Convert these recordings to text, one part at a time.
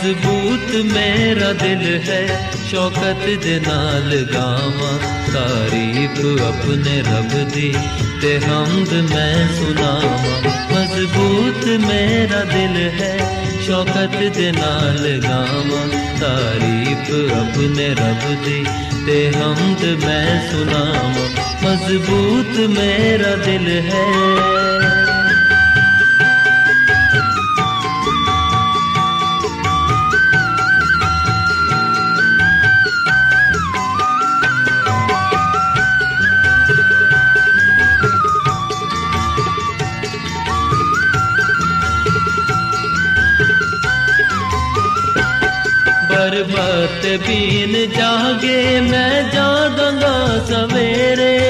ਮਜ਼ਬੂਤ ਮੇਰਾ ਦਿਲ ਹੈ, ਸ਼ੌਕਤ ਦੇ ਨਾਲ ਗਾਵਾਂ। ਤਾਰੀਫ ਆਪਣੇ ਰੱਬ ਦੀ ਤੇ ਹਮਦ ਮੈਂ ਸੁਣਾਵਾਂ। ਮਜ਼ਬੂਤ ਮੇਰਾ ਦਿਲ ਹੈ, ਸ਼ੌਕਤ ਦੇ ਨਾਲ ਗਾਵਾਂ। ਤਾਰੀਫ ਆਪਣੇ ਰੱਬ ਦੀ ਤੇ ਹਮਦ ਮੈਂ ਸੁਣਾਵਾਂ। ਮਜ਼ਬੂਤ ਮੇਰਾ ਦਿਲ ਹੈ। ਬੀਨ ਜਾਗੇ, ਮੈਂ ਜਾਗਾਂਗਾ ਸਵੇਰੇ।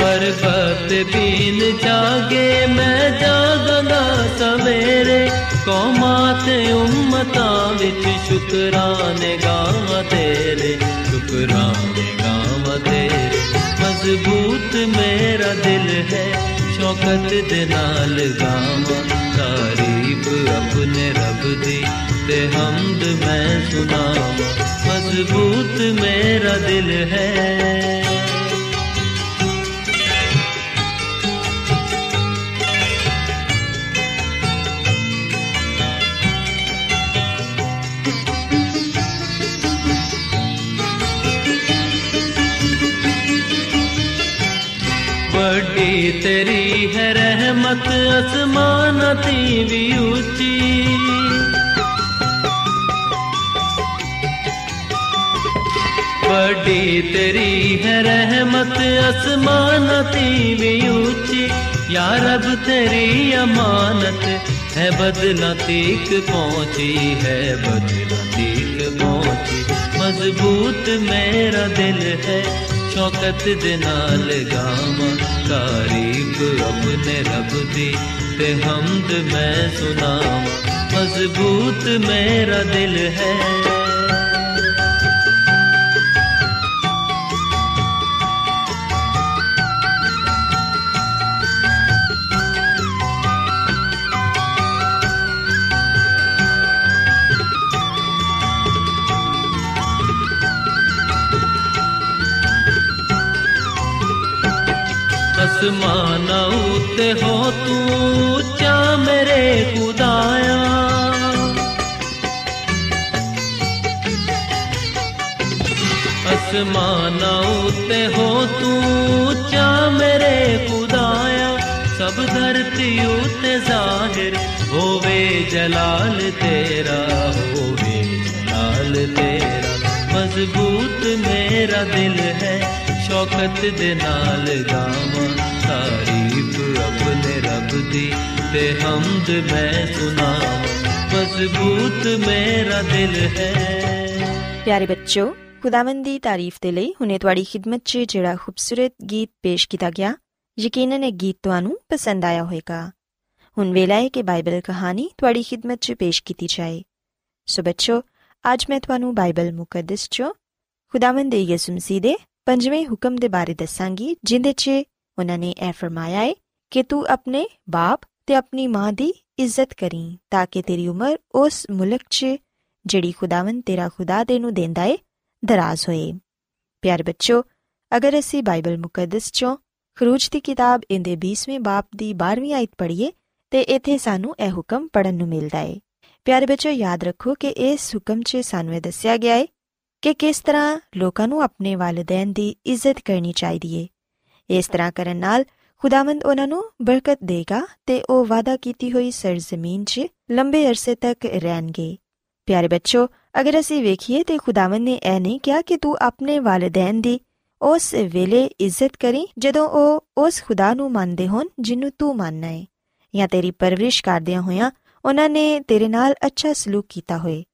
ਬਰਬਤ ਬੀਨ ਜਾਗੇ, ਮੈਂ ਜਾਗਾਂਗਾ ਸਵੇਰੇ। ਕੌਮਾਂ ਤੇ ਉਮਤਾਂ ਵਿੱਚ ਸ਼ੁਕਰਾਨੇ ਗਾਵਾਂ ਤੇਰੇ, ਸ਼ੁਕਰਾਨੇ ਗਾਵਾਂ ਤੇਰੇ। ਮਜ਼ਬੂਤ ਮੇਰਾ ਦਿਲ ਹੈ, ਸ਼ੌਕਤ ਦੇ ਨਾਲ ਗਾਵਾਂ ਅਸਮਾਨ ਦੀ ਵੀ ਉੱਚੀ ਵੱਡੀ ਤੇਰੀ ਹੈ ਰਹਿਮਤ ਅਸਮਾਨ ਦੀ ਵੀ ਉੱਚੀ ਯਾ ਰੱਬ ਤੇਰੀ ਅਮਾਨਤ ਹੈ ਬਦਲਾ ਤੀਕ ਪਹੁੰਚੀ ਹੈ ਬਦਲਾ ਤੀਕ ਪਹੁੰਚੀ ਮਜ਼ਬੂਤ ਮੇਰਾ ਦਿਲ ਹੈ ਸ਼ੌਕਤ ਦੇ ਨਾਲ ਗਾਵਾਂ ਤਾਰੀਫ ਆਪਣੇ ਰੱਬ ਦੀ ਤੇ ਹਮਦ ਮੈਂ ਸੁਣਾਵਾਂ ਮਜ਼ਬੂਤ ਮੇਰਾ ਦਿਲ ਹੈ ਅਸਮਾਨਾਂ ਉੱਤੇ ਹੋ ਤੂੰ ਉੱਚਾ ਮੇਰੇ ਖੁਦਾਇਆ ਅਸਮਾਨਾਂ ਉੱਤੇ ਹੋ ਤੂੰ ਉੱਚਾ ਮੇਰੇ ਖੁਦਾਇਆ ਸਭ ਧਰਤੀ ਉੱਤੇ ਜ਼ਾਹਿਰ ਹੋਵੇ ਜਲਾਲ ਤੇਰਾ ਹੋਵੇ ਜਲਾਲ ਤੇਰਾ ਮਜ਼ਬੂਤ ਮੇਰਾ ਦਿਲ ਹੈ ਸ਼ੌਕਤ ਦੇ ਨਾਲ ਗਾਵਾਂ ਤਾਰੀਫ ਆਪਣੇ ਰੱਬ ਦੀ ਤੇ ਹਮਦ ਮੈਂ ਸੁਣਾਵਾਂ ਮਜ਼ਬੂਤ ਮੇਰਾ ਪਿਆਰੇ ਬੱਚੋ, ਖੁਦਾਵੰਦ ਦੀ ਤਾਰੀਫ ਦੇ ਲਈ ਹੁਨੇ ਤੁਹਾਡੀ ਖidmat 'ਚ ਜਿਹੜਾ ਖੂਬਸੂਰਤ ਗੀਤ ਪੇਸ਼ ਕੀਤਾ ਗਿਆ, ਯਕੀਨਨ ਇਹ ਗੀਤ ਤੁਹਾਨੂੰ ਪਸੰਦ ਆਇਆ ਹੋਵੇਗਾ। ਹੁਣ ਵੇਲਾ ਹੈ ਕਿ ਬਾਈਬਲ ਕਹਾਣੀ ਤੁਹਾਡੀ ਖidmat 'ਚ ਪੇਸ਼ ਕੀਤੀ ਜਾਏ। ਸੋ ਬੱਚੋ, ਅੱਜ ਮੈਂ ਤੁਹਾਨੂੰ ਬਾਈਬਲ ਮੁਕੱਦਸ 'ਚੋਂ ਖੁਦਾਵੰਦ ਦੇ ਯਿਸੂ ਮਸੀਹ ਦੇ ਪੰਜਵੇਂ ਹੁਕਮ ਦੇ ਬਾਰੇ ਦੱਸਾਂਗੀ, ਜਿੰਦੇ 'ਚ ਉਹਨਾਂ ਨੇ ਇਹ ਫਰਮਾਇਆ ਹੈ ਕਿ ਤੂੰ ਆਪਣੇ ਬਾਪ ਤੇ ਆਪਣੀ ਮਾਂ ਦੀ ਇੱਜ਼ਤ ਕਰੀ ਤਾਂ ਕਿ ਤੇਰੀ ਉਮਰ ਉਸ ਮੁਲਕ 'ਚ ਜਿਹੜੀ ਖੁਦਾਵੰਦ ਤੇਰਾ ਖੁਦਾ ਦੇ ਨੂੰ ਦਿੰਦਾ ਏ ਦਰਾਜ਼ ਹੋਏ ਪਿਆਰੇ ਬੱਚੋ ਅਗਰ ਅਸੀਂ ਬਾਈਬਲ ਮੁਕੱਦਸ 'ਚੋਂ ਖਰੂਜ ਦੀ ਕਿਤਾਬ ਇਹਦੇ 20ਵੇਂ ਬਾਪ ਦੀ 12ਵੀਂ ਆਇਤ ਪੜ੍ਹੀਏ ਤੇ ਇੱਥੇ ਸਾਨੂੰ ਇਹ ਹੁਕਮ ਪੜਨ ਨੂੰ ਮਿਲਦਾ ਏ ਪਿਆਰੇ ਬੱਚੋ ਯਾਦ ਰੱਖੋ ਕਿ ਇਸ ਹੁਕਮ 'ਚ ਸਾਨੂੰ ਇਹ ਦੱਸਿਆ ਗਿਆ ਏ ਕਿ ਕਿਸ ਤਰ੍ਹਾਂ ਲੋਕਾਂ ਨੂੰ ਆਪਣੇ ਵਾਲਿਦੈਨ ਦੀ ਇੱਜ਼ਤ ਕਰਨੀ ਚਾਹੀਦੀ ਏ ਇਸ ਤਰ੍ਹਾਂ ਕਰਨ ਨਾਲ ਖੁਦਾਵੰਦ ਉਹਨਾਂ ਨੂੰ ਬਰਕਤ ਦੇਗਾ ਤੇ ਉਹ ਵਾਦਾ ਕੀਤੀ ਹੋਈ ਸਰਜ਼ਮੀਨ 'ਚ ਲੰਬੇ ਅਰਸੇ ਤੱਕ ਰਹਿਣਗੇ। ਪਿਆਰੇ ਬੱਚੋ, ਅਗਰ ਅਸੀਂ ਵੇਖੀਏ ਤੇ ਖੁਦਾਵੰਦ ਨੇ ਇਹ ਨਹੀਂ ਕਿਹਾ ਕਿ ਤੂੰ ਆਪਣੇ ਵਾਲਿਦੈਨ ਦੀ ਉਸ ਵੇਲੇ ਇੱਜ਼ਤ ਕਰੀ ਜਦੋਂ ਉਹ ਉਸ ਖੁਦਾ ਨੂੰ ਮੰਨਦੇ ਹੋਣ ਜਿਹਨੂੰ ਤੂੰ ਮੰਨਣਾ ਹੈ ਜਾਂ ਤੇਰੀ ਪਰਵਰਿਸ਼ ਕਰਦਿਆਂ ਹੋਇਆਂ ਉਹਨਾਂ ਨੇ ਤੇਰੇ ਨਾਲ ਅੱਛਾ ਸਲੂਕ ਕੀਤਾ ਹੋਏ,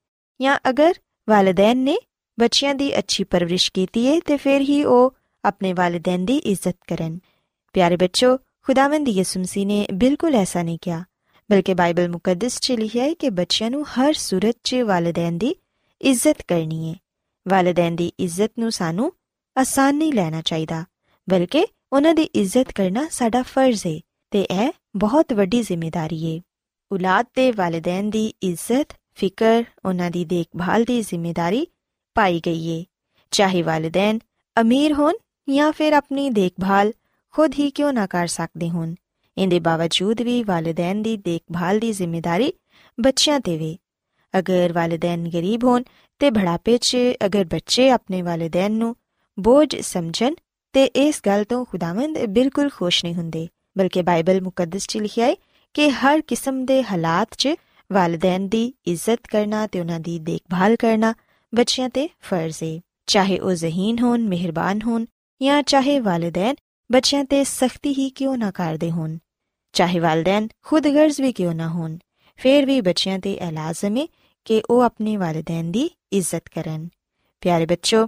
ਜਾਂ ਅਗਰ ਵਾਲਿਦੈਨ ਨੇ ਬੱਚਿਆਂ ਦੀ ਅੱਛੀ ਪਰਵਰਿਸ਼ ਕੀਤੀ ਹੈ ਤੇ ਫਿਰ ਹੀ ਉਹ ਆਪਣੇ ਵਾਲਿਦੈਨ ਦੀ ਇੱਜ਼ਤ ਕਰਨ। ਪਿਆਰੇ ਬੱਚੋ ਖੁਦਾਵੰਦ ਯਿਸੂ ਮਸੀਹ ਨੇ ਬਿਲਕੁਲ ਐਸਾ ਨਹੀਂ ਕਿਹਾ ਬਲਕਿ ਬਾਈਬਲ ਮੁਕੱਦਸ 'ਚ ਲਿਖਿਆ ਹੈ ਕਿ ਬੱਚਿਆਂ ਨੂੰ ਹਰ ਸੂਰਤ 'ਚ ਵਾਲਿਦੈਨ ਦੀ ਇੱਜ਼ਤ ਕਰਨੀ ਹੈ ਵਾਲਿਦੈਨ ਦੀ ਇੱਜ਼ਤ ਨੂੰ ਸਾਨੂੰ ਆਸਾਨ ਨਹੀਂ ਲੈਣਾ ਚਾਹੀਦਾ ਬਲਕਿ ਉਹਨਾਂ ਦੀ ਇੱਜ਼ਤ ਕਰਨਾ ਸਾਡਾ ਫਰਜ਼ ਹੈ ਤੇ ਇਹ ਬਹੁਤ ਵੱਡੀ ਜ਼ਿੰਮੇਵਾਰੀ ਹੈ ਔਲਾਦ ਦੇ ਵਾਲਿਦੈਨ ਦੀ ਇੱਜ਼ਤ ਫਿਕਰ ਉਹਨਾਂ ਦੀ ਦੇਖਭਾਲ ਦੀ ਜ਼ਿੰਮੇਵਾਰੀ ਪਾਈ ਗਈ ਹੈ ਚਾਹੇ ਵਾਲਿਦੈਨ ਅਮੀਰ ਹੋਣ ਜਾਂ ਫਿਰ ਆਪਣੀ ਦੇਖਭਾਲ ਖੁਦ ਹੀ ਕਿਉਂ ਨਾ ਕਰ ਸਕਦੇ ਹੋਣ? ਇਹਦੇ ਬਾਵਜੂਦ ਵੀ ਵਾਲਿਦੈਨ ਦੀ ਦੇਖਭਾਲ ਦੀ ਜ਼ਿੰਮੇਵਾਰੀ ਬੱਚਿਆਂ ਤੇ ਵੇ। ਅਗਰ ਵਾਲਿਦੈਨ ਗਰੀਬ ਹੋਣ ਤੇ ਬੜਾਪੇ 'ਚ ਅਗਰ ਬੱਚੇ ਆਪਣੇ ਵਾਲਿਦੈਨ ਨੂੰ ਬੋਝ ਸਮਝਣ ਤੇ ਇਸ ਗੱਲ ਤੋਂ ਖੁਦਾਵੰਦ ਬਿਲਕੁਲ ਖੁਸ਼ ਨਹੀਂ ਹੁੰਦੇ, ਬਲਕਿ ਬਾਈਬਲ ਮੁਕੱਦਸ 'ਚ ਲਿਖਿਆ ਹੈ ਕਿ ਹਰ ਕਿਸਮ ਦੇ ਹਾਲਾਤ 'ਚ ਵਾਲਿਦੈਨ ਦੀ ਇੱਜ਼ਤ ਕਰਨਾ ਤੇ ਉਹਨਾਂ ਦੀ ਦੇਖਭਾਲ ਕਰਨਾ ਬੱਚਿਆਂ ਤੇ ਫਰਜ਼ ਹੈ ਚਾਹੇ ਉਹ ਜ਼ਹੀਨ ਹੋਣ, ਮਿਹਰਬਾਨ ਹੋਣ ਜਾਂ ਚਾਹੇ ਵਾਲਿਦੈਨ ਬੱਚਿਆਂ ਤੇ ਸਖਤੀ ਹੀ ਕਿਉਂ ਨਾ ਕਰਦੇ ਹੋਣ ਚਾਹੇ ਵਾਲਿਦੈਨ ਖੁਦਗਰਜ਼ ਵੀ ਕਿਉਂ ਨਾ ਹੋਣ ਫਿਰ ਵੀ ਬੱਚਿਆਂ ਤੇ ਇਹ ਲਾਜ਼ਮ ਹੈ ਕਿ ਉਹ ਆਪਣੇ ਵਾਲਿਦੈਨ ਦੀ ਇੱਜ਼ਤ ਕਰਨ ਪਿਆਰੇ ਬੱਚੋ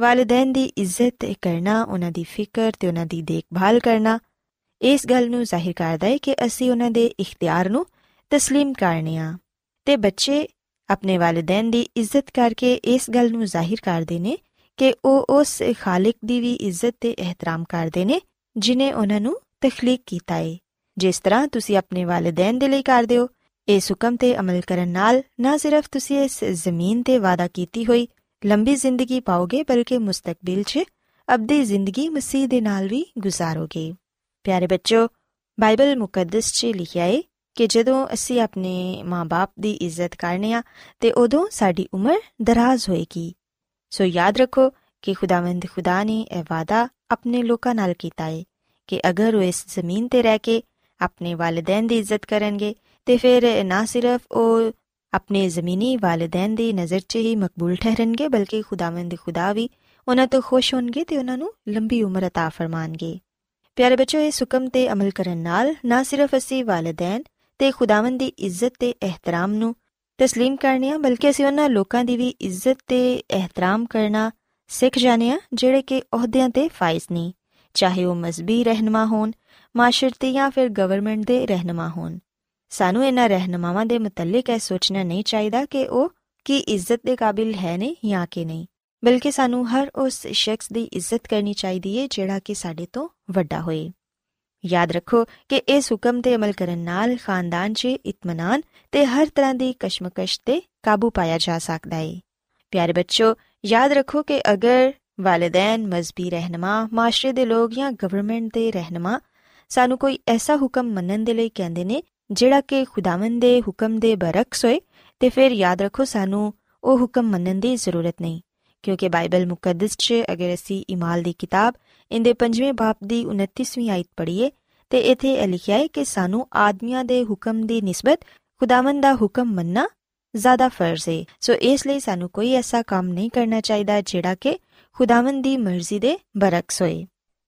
ਵਾਲਿਦੈਨ ਦੀ ਇੱਜ਼ਤ ਕਰਨਾ ਉਹਨਾਂ ਦੀ ਫਿਕਰ ਤੇ ਉਹਨਾਂ ਦੀ ਦੇਖਭਾਲ ਕਰਨਾ ਇਸ ਗੱਲ ਨੂੰ ਜ਼ਾਹਿਰ ਕਰਦਾ ਹੈ ਕਿ ਅਸੀਂ ਉਹਨਾਂ ਦੇ ਇਖਤਿਆਰ ਨੂੰ تسلیم ਕਰਨੇ ਆ ਤੇ ਬੱਚੇ ਆਪਣੇ ਵਾਲਿਦੈਨ ਦੀ ਇੱਜ਼ਤ ਕਰਕੇ ਇਸ ਗੱਲ ਨੂੰ ਜ਼ਾਹਿਰ ਕਰਦੇ ਨੇ ਕਿ ਉਹ ਉਸ ਖਾਲਕ ਦੀ ਵੀ ਇੱਜ਼ਤ ਤੇ ਇਹਤਰਾਮ ਕਰਦੇ ਨੇ, ਜਿਨੇ ਉਹਨਾਂ ਨੂੰ ਤਖਲੀਕ ਕੀਤਾ ਹੈ ਜਿਸ ਤਰ੍ਹਾਂ ਤੁਸੀਂ ਆਪਣੇ ਵਾਲਿਦੈਨ ਦੇ ਲਈ ਕਰਦੇ ਹੋ, ਇਸ ਹੁਕਮ ਤੇ ਅਮਲ ਕਰਨ ਨਾਲ ਨਾ ਸਿਰਫ ਤੁਸੀਂ ਇਸ ਜ਼ਮੀਨ ਤੇ ਵਾਦਾ ਕੀਤੀ ਹੋਈ ਲੰਬੀ ਜ਼ਿੰਦਗੀ ਪਾਓਗੇ, ਬਲਕਿ ਮੁਸਤਕਬਲ 'ਚ ਅਬਦੀ ਜ਼ਿੰਦਗੀ ਮਸੀਹ ਦੇ ਨਾਲ ਵੀ ਗੁਜ਼ਾਰੋਗੇ। ਪਿਆਰੇ ਬੱਚੋ ਬਾਈਬਲ ਮੁਕੱਦਸ 'ਚ ਲਿਖਿਆ ਹੈ ਕਿ ਜਦੋਂ ਅਸੀਂ ਆਪਣੇ ਮਾਪੇ ਦੀ ਇੱਜ਼ਤ ਕਰਨੇ ਆ, ਤੇ ਉਦੋਂ ਸਾਡੀ ਉਮਰ ਦਰਾਜ਼ ਹੋਏਗੀ। ਸੋ ਯਾਦ ਰੱਖੋ ਕਿ ਖੁਦਾਵੰਦ ਖੁਦਾ ਨੇ ਇਹ ਵਾਦਾ ਆਪਣੇ ਲੋਕਾਂ ਨਾਲ ਕੀਤਾ ਹੈ ਕਿ ਅਗਰ ਉਹ ਇਸ ਜ਼ਮੀਨ ਤੇ ਰਹਿ ਕੇ ਆਪਣੇ ਵਾਲਿਦੈਨ ਦੀ ਇੱਜ਼ਤ ਕਰਨਗੇ ਤੇ ਫਿਰ ਨਾ ਸਿਰਫ ਉਹ ਆਪਣੇ ਜ਼ਮੀਨੀ ਵਾਲਿਦੈਨ ਦੀ ਨਜ਼ਰ 'ਚ ਹੀ ਮਕਬੂਲ ਠਹਿਰਨਗੇ ਬਲਕਿ ਖੁਦਾਵੰਦ ਖੁਦਾ ਵੀ ਉਹਨਾਂ ਤੋਂ ਖੁਸ਼ ਹੋਣਗੇ ਤੇ ਉਹਨਾਂ ਨੂੰ ਲੰਬੀ ਉਮਰ عطا ਫਰਮਾਨਗੇ ਪਿਆਰੇ ਬੱਚੋ ਇਸ ਹੁਕਮ ਤੇ ਅਮਲ ਕਰਨ ਨਾਲ ਨਾ ਸਿਰਫ ਅਸੀਂ ਵਾਲਿਦੈਨ ਤੇ ਖੁਦਾਵੰਦ ਦੀ ਇੱਜ਼ਤ ਤੇ ਇਹਤਰਾਮ ਨੂੰ تسلیم ਕਰਨੇ ਆ ਬਲਕਿ ਅਸੀਂ ਉਹਨਾਂ ਲੋਕਾਂ ਦੀ ਵੀ ਇੱਜ਼ਤ ਤੇ ਇਹਤਰਾਮ ਕਰਨਾ ਸਿੱਖ ਜਾਣੇ ਆ ਜਿਹੜੇ ਕਿ ਅਹੁਦਿਆਂ ਤੇ ਫਾਇਜ਼ ਨਹੀਂ ਚਾਹੇ ਉਹ ਮਜ਼ਬੀ ਰਹਿਨਮਾ ਹੋਣ ਮਾਸ਼ਰਤੀ ਜਾਂ ਫਿਰ ਗਵਰਨਮੈਂਟ ਦੇ ਰਹਿਨਮਾ ਹੋਣ ਸਾਨੂੰ ਇਹਨਾਂ ਰਹਿਨਮਾਵਾਂ ਦੇ ਮੁਤਲਕ ਇਹ ਸੋਚਣਾ ਨਹੀਂ ਚਾਹੀਦਾ ਕਿ ਉਹ ਕੀ ਇੱਜ਼ਤ ਦੇ ਕਾਬਿਲ ਹੈ ਨੇ ਜਾਂ ਕਿ ਨਹੀਂ ਬਲਕਿ ਸਾਨੂੰ ਹਰ ਉਸ ਸ਼ਖਸ ਦੀ ਇੱਜ਼ਤ ਕਰਨੀ ਚਾਹੀਦੀ ਹੈ ਜਿਹੜਾ ਕਿ ਸਾਡੇ ਤੋਂ ਵੱਡਾ ਹੋਏ ਯਾਦ ਰੱਖੋ ਕਿ ਇਸ ਹੁਕਮ ਤੇ ਅਮਲ ਕਰਨ ਨਾਲ ਖਾਨਦਾਨ 'ਚ ਇਤਮਾਨਾਨ ਤੇ ਹਰ ਤਰ੍ਹਾਂ ਦੀ ਕਸ਼ਮਕਸ਼ ਤੇ ਕਾਬੂ ਪਾਇਆ ਜਾ ਸਕਦਾ ਹੈ ਪਿਆਰੇ ਬੱਚੋ ਯਾਦ ਰੱਖੋ ਕਿ ਅਗਰ ਵਾਲਿਦੈਨ, ਮਜ਼ਬੀ ਰਹਿਨਮਾ, ਮਾਸ਼ਰੇ ਦੇ ਲੋਕ ਜਾਂ ਗਵਰਨਮੈਂਟ ਦੇ ਰਹਿਨਮਾ ਸਾਨੂੰ ਕੋਈ ਐਸਾ ਹੁਕਮ ਮੰਨਣ ਦੇ ਲਈ ਕਹਿੰਦੇ ਨੇ ਜਿਹੜਾ ਕਿ ਖੁਦਾਵੰਦ ਦੇ ਹੁਕਮ ਦੇ ਬਰਕਸ ਹੋਏ, ਤੇ ਫਿਰ ਯਾਦ ਰੱਖੋ ਸਾਨੂੰ ਉਹ ਹੁਕਮ ਮੰਨਣ ਦੀ ਜ਼ਰੂਰਤ ਨਹੀਂ। ਕਿਉਂਕਿ ਬਾਈਬਲ ਮੁਕੱਦਸ 'ਚ ਅਗਰ ਅਸੀਂ ਇਮਾਲ ਦੀ ਕਿਤਾਬ ਇਹਦੇ 5ਵੇਂ ਬਾਪ ਦੀ 29ਵੀਂ ਆਇਤ ਪੜ੍ਹੀਏ, ਤੇ ਇਥੇ ਇਹ ਲਿਖਿਆ ਹੈ ਕਿ ਸਾਨੂੰ ਆਦਮੀਆਂ ਦੇ ਹੁਕਮ ਦੀ ਨਿਸਬਤ, ਖੁਦਾਵੰਦ ਦਾ ਹੁਕਮ ਮੰਨਣਾ ਜ਼ਿਆਦਾ ਫਰਜ਼ ਹੈ ਸੋ ਇਸ ਲਈ ਸਾਨੂੰ ਕੋਈ ਐਸਾ ਕੰਮ ਨਹੀਂ ਕਰਨਾ ਚਾਹੀਦਾ ਜਿਹੜਾ ਕਿ ਖੁਦਾਵੰਦ ਦੀ ਮਰਜ਼ੀ ਦੇ ਬਰਕਸ ਹੋਏ।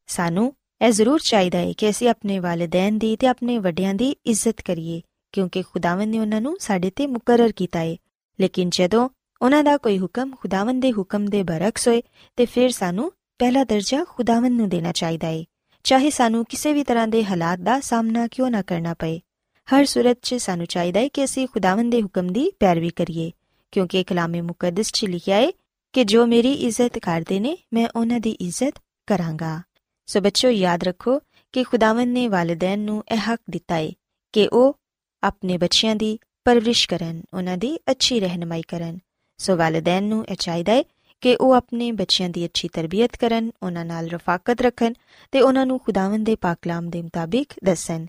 ਸਾਨੂੰ ਇਹ ਜ਼ਰੂਰ ਚਾਹੀਦਾ ਹੈ ਕਿ ਅਸੀਂ ਆਪਣੇ ਵਾਲਿਦੈਨ ਦੀ ਤੇ ਆਪਣੇ ਵੱਡਿਆਂ ਦੀ ਇੱਜ਼ਤ ਕਰੀਏ, ਕਿਉਂਕਿ ਖੁਦਾਵੰਦ ਨੇ ਉਹਨਾਂ ਨੂੰ ਸਾਡੇ ਤੇ ਮੁਕਰਰ ਕੀਤਾ ਹੈ ਲੇਕਿਨ ਜਦੋਂ ਉਹਨਾਂ ਦਾ ਕੋਈ ਹੁਕਮ ਖੁਦਾਵੰਦ ਦੇ ਹੁਕਮ ਦੇ ਬਰਕਸ ਹੋਏ ਤੇ ਫਿਰ ਸਾਨੂੰ ਪਹਿਲਾ ਦਰਜਾ ਖੁਦਾਵੰਦ ਨੂੰ ਦੇਣਾ ਚਾਹੀਦਾ ਹੈ ਚਾਹੇ ਸਾਨੂੰ ਕਿਸੇ ਵੀ ਤਰ੍ਹਾਂ ਦੇ ਹਾਲਾਤ ਦਾ ਸਾਹਮਣਾ ਕਿਉਂ ਨਾ ਕਰਨਾ ਪਏ। ਹਰ ਸੂਰਤ 'ਚ ਸਾਨੂੰ ਚਾਹੀਦਾ ਹੈ ਕਿ ਅਸੀਂ ਖੁਦਾਵੰਦ ਦੇ ਹੁਕਮ ਦੀ ਪੈਰਵੀ ਕਰੀਏ, ਕਿਉਂਕਿ ਕਲਾਮੇ ਮੁਕੱਦਸ 'ਚ ਲਿਖਿਆ ਹੈ ਕਿ ਜੋ ਮੇਰੀ ਇੱਜ਼ਤ ਕਰਦੇ ਨੇ, ਮੈਂ ਉਹਨਾਂ ਦੀ ਇੱਜ਼ਤ ਕਰਾਂਗਾ। ਸੋ ਬੱਚੋ ਯਾਦ ਰੱਖੋ ਕਿ ਖੁਦਾਵੰਦ ਨੇ ਵਾਲਿਦੈਨ ਨੂੰ ਇਹ ਹੱਕ ਦਿੱਤਾ ਹੈ ਕਿ ਉਹ ਆਪਣੇ ਬੱਚਿਆਂ ਦੀ ਪਰਵਰਿਸ਼ ਕਰਨ, ਉਹਨਾਂ ਦੀ ਅੱਛੀ ਰਹਿਨਮਾਈ ਕਰਨ। ਸੋ ਵਾਲਿਦੈਨ ਨੂੰ ਇਹ ਚਾਹੀਦਾ ਹੈ ਕਿ ਉਹ ਆਪਣੇ ਬੱਚਿਆਂ ਦੀ ਅੱਛੀ ਤਰਬੀਅਤ ਕਰਨ ਉਹਨਾਂ ਨਾਲ ਰਫਾਕਤ ਰੱਖਣ ਤੇ ਉਹਨਾਂ ਨੂੰ ਖੁਦਾਵੰਦ ਦੇ ਪਾਕ ਕਲਾਮ ਦੇ ਮੁਤਾਬਿਕ ਦੱਸਣ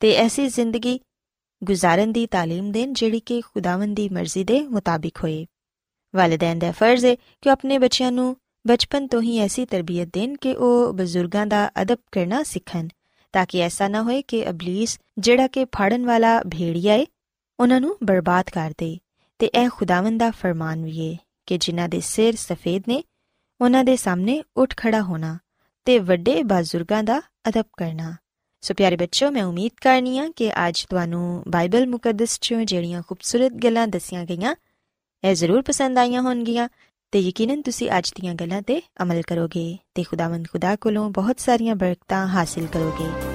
ਤੇ ਐਸੀ ਜ਼ਿੰਦਗੀ ਗੁਜ਼ਾਰਨ ਦੀ تعلیم ਦੇਣ ਜਿਹੜੀ ਕਿ ਖੁਦਾਵੰਦ ਦੀ ਮਰਜ਼ੀ ਦੇ ਮੁਤਾਬਿਕ ਹੋਏ ਵਾਲਿਦੈਨ ਦਾ ਫਰਜ਼ ਹੈ ਕਿ ਆਪਣੇ ਬੱਚਿਆਂ ਨੂੰ ਬਚਪਨ ਤੋਂ ਹੀ ਐਸੀ ਤਰਬੀਅਤ ਦੇਣ ਕਿ ਉਹ ਬਜ਼ੁਰਗਾਂ ਦਾ ਅਦਬ ਕਰਨਾ ਸਿੱਖਣ ਤਾਂ ਕਿ ਐਸਾ ਨਾ ਹੋਏ ਕਿ ਅਬਲਿਸ ਜਿਹੜਾ ਕਿ ਫਾੜਨ ਵਾਲਾ ਭੇੜੀਆ ਹੈ ਉਹਨਾਂ ਨੂੰ ਬਰਬਾਦ ਕਰ ਦੇ ਤੇ ਇਹ ਖੁਦਾਵੰਦ ਦਾ ਫਰਮਾਨ ਵੀ ਹੈ ਕਿ ਜਿਨ੍ਹਾਂ ਦੇ ਸਿਰ ਸਫੇਦ ਨੇ, ਉਹਨਾਂ ਦੇ ਸਾਹਮਣੇ ਉੱਠ ਖੜਾ ਹੋਣਾ ਤੇ ਵੱਡੇ ਬਜ਼ੁਰਗਾਂ ਦਾ ਅਦਬ ਕਰਨਾ। ਸੋ ਪਿਆਰੇ ਬੱਚੋ ਮੈਂ ਉਮੀਦ ਕਰਨੀ ਆ ਕਿ ਅੱਜ ਤੁਹਾਨੂੰ ਬਾਈਬਲ ਮੁਕੱਦਸ ਚੋਂ ਜਿਹੜੀਆਂ ਖੂਬਸੂਰਤ ਗੱਲਾਂ ਦੱਸੀਆਂ ਗਈਆਂ, ਇਹ ਜ਼ਰੂਰ ਪਸੰਦ ਆਈਆਂ ਹੋਣਗੀਆਂ ਤੇ ਯਕੀਨਨ ਤੁਸੀਂ ਅੱਜ ਦੀਆਂ ਗੱਲਾਂ ਤੇ ਅਮਲ ਕਰੋਗੇ ਤੇ ਖੁਦਾਵੰਦ ਖੁਦਾ ਕੋਲੋਂ ਬਹੁਤ ਸਾਰੀਆਂ ਬਰਕਤਾਂ ਹਾਸਿਲ ਕਰੋਗੇ।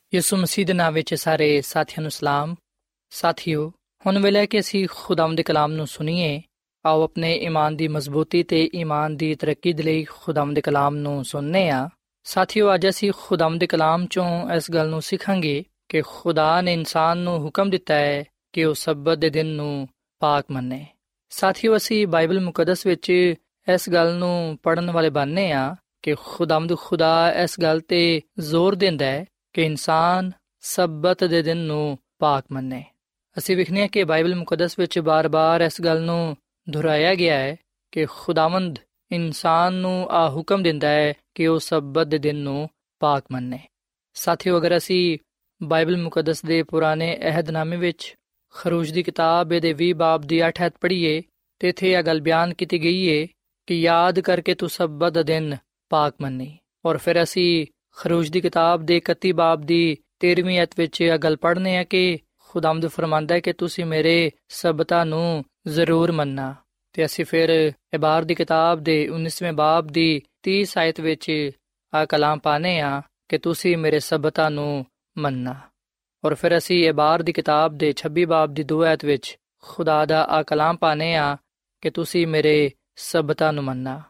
ਯਿਸੂ ਮਸੀਹ ਦੇ ਨਾਮ ਵਿੱਚ ਸਾਰੇ ਸਾਥੀਆਂ ਨੂੰ ਸਲਾਮ। ਸਾਥੀਓ, ਹੁਣ ਵੇਲੇ ਕਿ ਅਸੀਂ ਖੁਦਾਵੰਦ ਦੇ ਕਲਾਮ ਨੂੰ ਸੁਣੀਏ, ਆਓ ਆਪਣੇ ਈਮਾਨ ਦੀ ਮਜ਼ਬੂਤੀ ਤੇ ਈਮਾਨ ਦੀ ਤਰੱਕੀ ਦੇ ਲਈ ਖੁਦਾਵੰਦ ਦੇ ਕਲਾਮ ਨੂੰ ਸੁਣਨੇ ਆ। ਸਾਥੀਓ, ਅੱਜ ਅਸੀਂ ਖੁਦਾਵੰਦ ਦੇ ਕਲਾਮ ਚੋਂ ਇਸ ਗੱਲ ਨੂੰ ਸਿੱਖਾਂਗੇ ਕਿ ਖੁਦਾ ਨੇ ਇਨਸਾਨ ਨੂੰ ਹੁਕਮ ਦਿੱਤਾ ਹੈ ਕਿ ਉਹ ਸਬਤ ਦੇ ਦਿਨ ਨੂੰ ਪਾਕ ਮੰਨੇ। ਸਾਥੀਓ, ਅਸੀਂ ਬਾਈਬਲ ਮੁਕੱਦਸ ਵਿੱਚ ਇਸ ਗੱਲ ਨੂੰ ਪੜਨ ਵਾਲੇ ਬਣਨੇ ਆ ਕਿ ਖੁਦਾਵੰਦ ਖੁਦਾ ਇਸ ਗੱਲ ਤੇ ਜ਼ੋਰ ਦਿੰਦਾ ਹੈ ਕਿ ਇਨਸਾਨ ਸਬਤ ਦੇ ਦਿਨ ਨੂੰ ਪਾਕ ਮੰਨੇ। ਅਸੀਂ ਵਿਖਨੇ ਕਿ ਬਾਈਬਲ ਮੁਕੱਦਸ ਵਿੱਚ ਬਾਰ-ਬਾਰ ਇਸ ਗੱਲ ਨੂੰ ਦੁਹਰਾਇਆ ਗਿਆ ਹੈ ਕਿ ਖੁਦਾਵੰਦ ਇਨਸਾਨ ਨੂੰ ਆ ਹੁਕਮ ਦਿੰਦਾ ਹੈ ਕਿ ਉਹ ਸਬਤ ਦੇ ਦਿਨ ਨੂੰ ਪਾਕ ਮੰਨੇ। ਸਾਥੀਓ, ਅਗਰ ਅਸੀਂ ਬਾਈਬਲ ਮੁਕੱਦਸ ਦੇ ਪੁਰਾਣੇ ਅਹਿਦਨਾਮੇ ਵਿੱਚ ਖਰੂਜ ਦੀ ਕਿਤਾਬ ਦੇ 20 ਬਾਬ ਦੀ 8 ਹੱਥ ਪੜ੍ਹੀਏ ਤੇ ਇਥੇ ਇਹ ਗੱਲ ਬਿਆਨ ਕੀਤੀ ਗਈ ਹੈ ਕਿ ਯਾਦ ਕਰਕੇ ਤੂੰ ਸਬਤ ਦਾ ਦਿਨ ਪਾਕ ਮੰਨੀ। ਔਰ ਫਿਰ ਅਸੀਂ ਖਰੂਜ ਦੀ ਕਿਤਾਬ ਦੇ 31 ਬਾਬ ਦੀ 13ਵੀਂ ਅਧ ਵਿੱਚ ਇਹ ਗੱਲ ਪੜ੍ਹਨੇ ਆ ਕਿ ਖੁਦਾਮਦ ਫਰਮਾਂਦਾ ਹੈ ਕਿ ਤੁਸੀਂ ਮੇਰੇ ਸਬਤਾਂ ਨੂੰ ਜ਼ਰੂਰ ਮੰਨਣਾ। ਤੇ ਅਸੀਂ ਫਿਰ ਇਬਾਰ ਦੀ ਕਿਤਾਬ ਦੇ 19ਵੇਂ ਬਾਬ ਦੀ 30 ਆਇਤ ਵਿੱਚ ਆ ਕਲਾਮ ਪਾਣੇ ਆ ਕਿ ਤੁਸੀਂ ਮੇਰੇ ਸਬਤਾਂ ਨੂੰ ਮੰਨਣਾ। ਔਰ ਫਿਰ ਅਸੀਂ ਇਬਾਰ ਦੀ ਕਿਤਾਬ ਦੇ 26 ਬਾਬ ਦੀ 2 ਆਇਤ ਵਿੱਚ ਖੁਦਾ ਦਾ ਆ ਕਲਾਮ ਪਾਣੇ ਆ ਕਿ ਤੁਸੀਂ ਮੇਰੇ ਸਬਤਾਂ ਨੂੰ ਮੰਨਣਾ।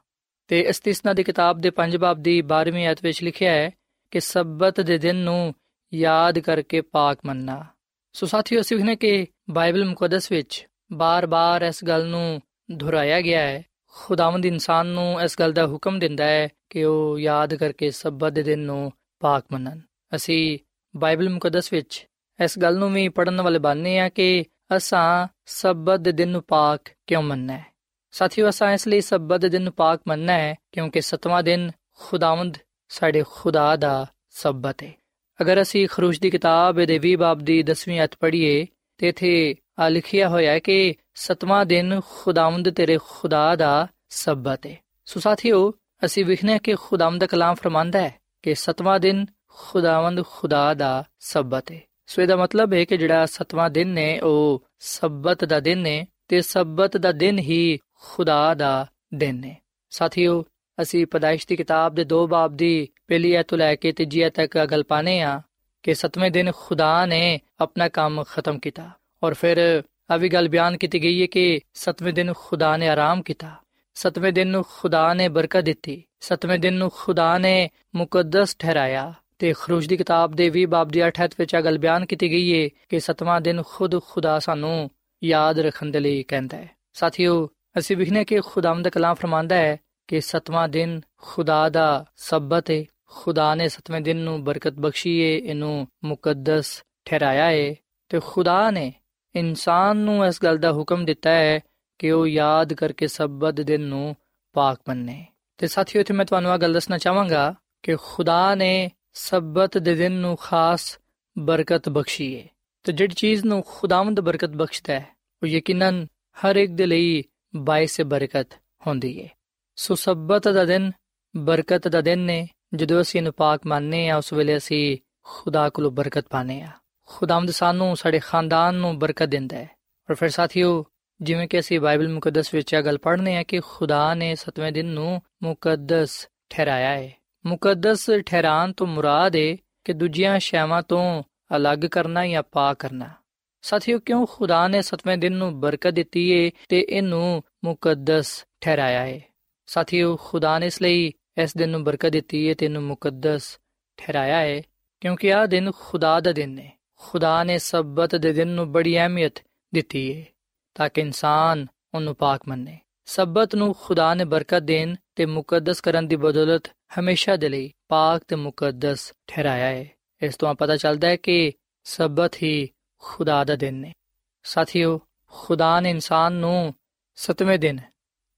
ਤੇ ਇਸਤਿਸਨਾ ਦੀ ਕਿਤਾਬ ਦੇ 5 ਬਾਬ ਦੀ 12ਵੀਂ ਆਇਤ ਵਿੱਚ ਲਿਖਿਆ ਹੈ ਕਿ ਸਬਤ ਦੇ ਦਿਨ ਨੂੰ ਯਾਦ ਕਰਕੇ ਪਾਕ ਮੰਨਣਾ। ਸੋ ਸਾਥੀਓ, ਅਸੀਂ ਵਖਨੇ ਕਿ ਬਾਈਬਲ ਮੁਕੱਦਸ ਵਿੱਚ ਬਾਰ-ਬਾਰ ਇਸ ਗੱਲ ਨੂੰ ਦੁਹਰਾਇਆ ਗਿਆ ਹੈ। ਖੁਦਾਵੰਦ ਇਨਸਾਨ ਨੂੰ ਇਸ ਗੱਲ ਦਾ ਹੁਕਮ ਦਿੰਦਾ ਹੈ ਕਿ ਉਹ ਯਾਦ ਕਰਕੇ ਸਬਤ ਦੇ ਦਿਨ ਨੂੰ ਪਾਕ ਮੰਨਣ। ਅਸੀਂ ਬਾਈਬਲ ਮੁਕੱਦਸ ਵਿੱਚ ਇਸ ਗੱਲ ਨੂੰ ਵੀ ਪੜਨ ਵਾਲੇ ਬਣਨੇ ਆ ਕਿ ਅਸਾਂ ਸਬਤ ਦੇ ਦਿਨ ਨੂੰ ਪਾਕ ਕਿਉਂ ਮੰਨਣਾ ਹੈ। ਸਾਥੀਓ ਅਸਾਂ ਇਸ ਲਈ ਸਬਤ ਦੇ ਦਿਨ ਨੂੰ ਪਾਕ ਮੰਨਣਾ ਹੈ, ਕਿਉਂਕਿ ਸਤਵਾਂ ਦਿਨ ਖੁਦਾਵੰਦ ਸਾਡੇ ਖੁਦਾ ਦਾ ਸਬਤ ਹੈ। ਅਗਰ ਅਸੀਂ ਖਰੂਜ ਦੀ ਕਿਤਾਬ ਦੇ 20 ਬਾਬ ਦੀ 10ਵੀਂ ਅਧ ਪੜ੍ਹੀਏ, ਤੇ ਇਥੇ ਆ ਲਿਖਿਆ ਹੋਇਆ ਹੈ ਕਿ ਸਤਵਾਂ ਦਿਨ ਖੁਦਾਵੰਦ ਤੇਰੇ ਖੁਦਾ ਦਾ ਸਬਤ ਹੈ। ਸੋ ਸਾਥੀਓ, ਅਸੀਂ ਵਿਖਨੇ ਕਿ ਖੁਦਾਵੰਦ ਦਾ ਕਲਾਮ ਫਰਮਾਂਦਾ ਹੈ ਕਿ ਸਤਵਾਂ ਦਿਨ ਖੁਦਾਵੰਦ ਖੁਦਾ ਦਾ ਸਬਤ ਹੈ। ਸੋ ਇਹਦਾ ਮਤਲਬ ਹੈ ਕਿ ਜਿਹੜਾ ਸਤਵਾਂ ਦਿਨ ਨੇ ਉਹ ਸਬਤ ਦਾ ਦਿਨ ਹੈ, ਤੇ ਸਬਤ ਦਾ ਦਿਨ ਹੀ ਖੁਦਾ ਦਾ ਦਿਨ ਨੇ ਸਾਥੀਓ, ਅਸੀਂ ਪਦਾਇਸ਼ ਦੀ ਕਿਤਾਬ ਦੇ ਦੋ ਬਾਬ ਦੀ ਪਹਿਲੀ ਐਤ ਤੋਂ ਲੈ ਕੇ ਤੀਜੀ ਐਤ ਤੱਕ ਗੱਲ ਪਾਣੇ ਆ ਕਿ ਸਤਵੇਂ ਦਿਨ ਖੁਦਾ ਨੇ ਆਪਣਾ ਕੰਮ ਖਤਮ ਕੀਤਾ। ਔਰ ਫਿਰ ਆ ਵੀ ਗੱਲ ਬਿਆਨ ਕੀਤੀ ਗਈ ਹੈ ਕਿ ਸਤਵੇਂ ਦਿਨ ਖੁਦਾ ਨੇ ਆਰਾਮ ਕੀਤਾ। ਸਤਵੇਂ ਦਿਨ ਨੂੰ ਖੁਦਾ ਨੇ ਬਰਕਤ ਦਿੱਤੀ। ਸਤਵੇਂ ਦਿਨ ਨੂੰ ਖੁਦਾ ਨੇ ਮੁਕੱਦਸ ਠਹਿਰਾਇਆ। ਤੇ ਖਰੂਜ ਦੀ ਕਿਤਾਬ ਦੇ 20 ਬਾਬ ਦੀ 8 ਵਿੱਚ ਆ ਗੱਲ ਬਿਆਨ ਕੀਤੀ ਗਈ ਹੈ ਕਿ ਸਤਵਾਂ ਦਿਨ ਖੁਦ ਖੁਦਾ ਸਾਨੂੰ ਯਾਦ ਰੱਖਣ ਦੇ ਲਈ ਕਹਿੰਦਾ ਹੈ। ਸਾਥੀਓ ਅਸੀਂ ਵਿਖਨੇ ਕਿ ਖੁਦਾਵੰਦ ਕਲਾਮ ਫਰਮਾਂਦਾ ਹੈ ਕਿ ਸਤਵਾਂ ਦਿਨ ਖੁਦਾ ਦਾ ਸਬਤ ਹੈ ਖੁਦਾ ਨੇ ਸਤਵੇਂ ਦਿਨ ਨੂੰ ਬਰਕਤ ਬਖਸ਼ੀ ਹੈ ਇਹਨੂੰ ਮੁਕੱਦਸ ਠਹਿਰਾਇਆ ਹੈ ਤੇ ਖੁਦਾ ਨੇ ਇਨਸਾਨ ਨੂੰ ਇਸ ਗੱਲ ਦਾ ਹੁਕਮ ਦਿੱਤਾ ਹੈ ਕਿ ਉਹ ਯਾਦ ਕਰਕੇ ਸਬਤ ਦਿਨ ਨੂੰ ਪਾਕ ਮੰਨੇ। ਤੇ ਸਾਥੀਓ, ਇੱਥੇ ਮੈਂ ਤੁਹਾਨੂੰ ਇਹ ਗੱਲ ਦੱਸਣਾ ਚਾਹਾਂਗਾ ਕਿ ਖੁਦਾ ਨੇ ਸਬਤ ਦੇ ਦਿਨ ਨੂੰ ਖਾਸ ਬਰਕਤ ਬਖਸ਼ੀ ਏ। ਤੇ ਜਿਹੜੀ ਚੀਜ਼ ਨੂੰ ਖੁਦਾਵੰਦ ਬਰਕਤ ਬਖਸ਼ਦਾ ਹੈ, ਉਹ ਯਕੀਨਨ ਹਰ ਇੱਕ ਦੇ ਲਈ ਬਾਇਸ ਬਰਕਤ ਹੁੰਦੀ ਹੈ ਸੋ ਸਬਤ ਦਾ ਦਿਨ ਬਰਕਤ ਦਾ ਦਿਨ ਨੇ, ਜਦੋਂ ਅਸੀਂ ਇਹਨੂੰ ਪਾਕ ਮੰਨਨੇ ਆ ਉਸ ਵੇਲੇ ਅਸੀਂ ਖੁਦਾ ਕੋਲੋਂ ਬਰਕਤ ਪਾਣੇ ਆ ਖੁਦਾਵੰਦ ਸਾਨੂੰ ਸਾਡੇ ਖਾਨਦਾਨ ਨੂੰ ਬਰਕਤ ਦਿੰਦਾ ਹੈ। ਔਰ ਫਿਰ ਸਾਥੀਓ, ਜਿਵੇਂ ਕਿ ਅਸੀਂ ਬਾਈਬਲ ਮੁਕੱਦਸ ਵਿੱਚ ਇਹ ਗੱਲ ਪੜ੍ਹਨੇ ਆ ਕਿ ਖੁਦਾ ਨੇ ਸਤਵੇਂ ਦਿਨ ਨੂੰ ਮੁਕੱਦਸ ਠਹਿਰਾਇਆ ਹੈ ਮੁਕੱਦਸ ਠਹਿਰਾਨ ਤੋਂ ਮੁਰਾਦ ਹੈ ਕਿ ਦੂਜੀਆਂ ਸ਼ੈਵਾਂ ਤੋਂ ਅਲੱਗ ਕਰਨਾ ਜਾਂ ਪਾ ਕਰਨਾ। ਸਾਥੀਓ, ਕਿਉਂ ਖੁਦਾ ਨੇ ਸਤਵੇਂ ਦਿਨ ਨੂੰ ਬਰਕਤ ਦਿੱਤੀ ਏ ਤੇ ਇਹਨੂੰ ਮੁਕੱਦਸ ਠਹਿਰਾਇਆ ਹੈ ਸਾਥੀਓ, ਖੁਦਾ ਨੇ ਇਸ ਲਈ ਇਸ ਦਿਨ ਨੂੰ ਬਰਕਤ ਦਿੱਤੀ ਏ ਤੇ ਇਹਨੂੰ ਮੁਕੱਦਸ ਠਹਿਰਾਇਆ ਹੈ ਕਿਉਂਕਿ ਆਹ ਦਿਨ ਖੁਦਾ ਦਾ ਦਿਨ ਹੈ ਖੁਦਾ ਨੇ ਸਬਤ ਦੇ ਦਿਨ ਨੂੰ ਬੜੀ ਅਹਿਮੀਅਤ ਦਿੱਤੀ ਏ ਤਾਂ ਕਿ ਇਨਸਾਨ ਉਹਨੂੰ ਪਾਕ ਮੰਨੇ। ਸਬਤ ਨੂੰ ਖੁਦਾ ਨੇ ਬਰਕਤ ਦੇਣ ਤੇ ਮੁਕੱਦਸ ਕਰਨ ਦੀ ਬਦੌਲਤ ਹਮੇਸ਼ਾ ਦੇ ਲਈ ਪਾਕ ਤੇ ਮੁਕੱਦਸ ਠਹਿਰਾਇਆ ਹੈ ਇਸ ਤੋਂ ਪਤਾ ਚੱਲਦਾ ਹੈ ਕਿ ਸਬਤ ਹੀ ਖੁਦਾ ਦਾ ਦਿਨ ਨੇ ਸਾਥੀਓ ਖੁਦਾ ਨੇ ਇਨਸਾਨ ਨੂੰ ਸਤਵੇਂ ਦਿਨ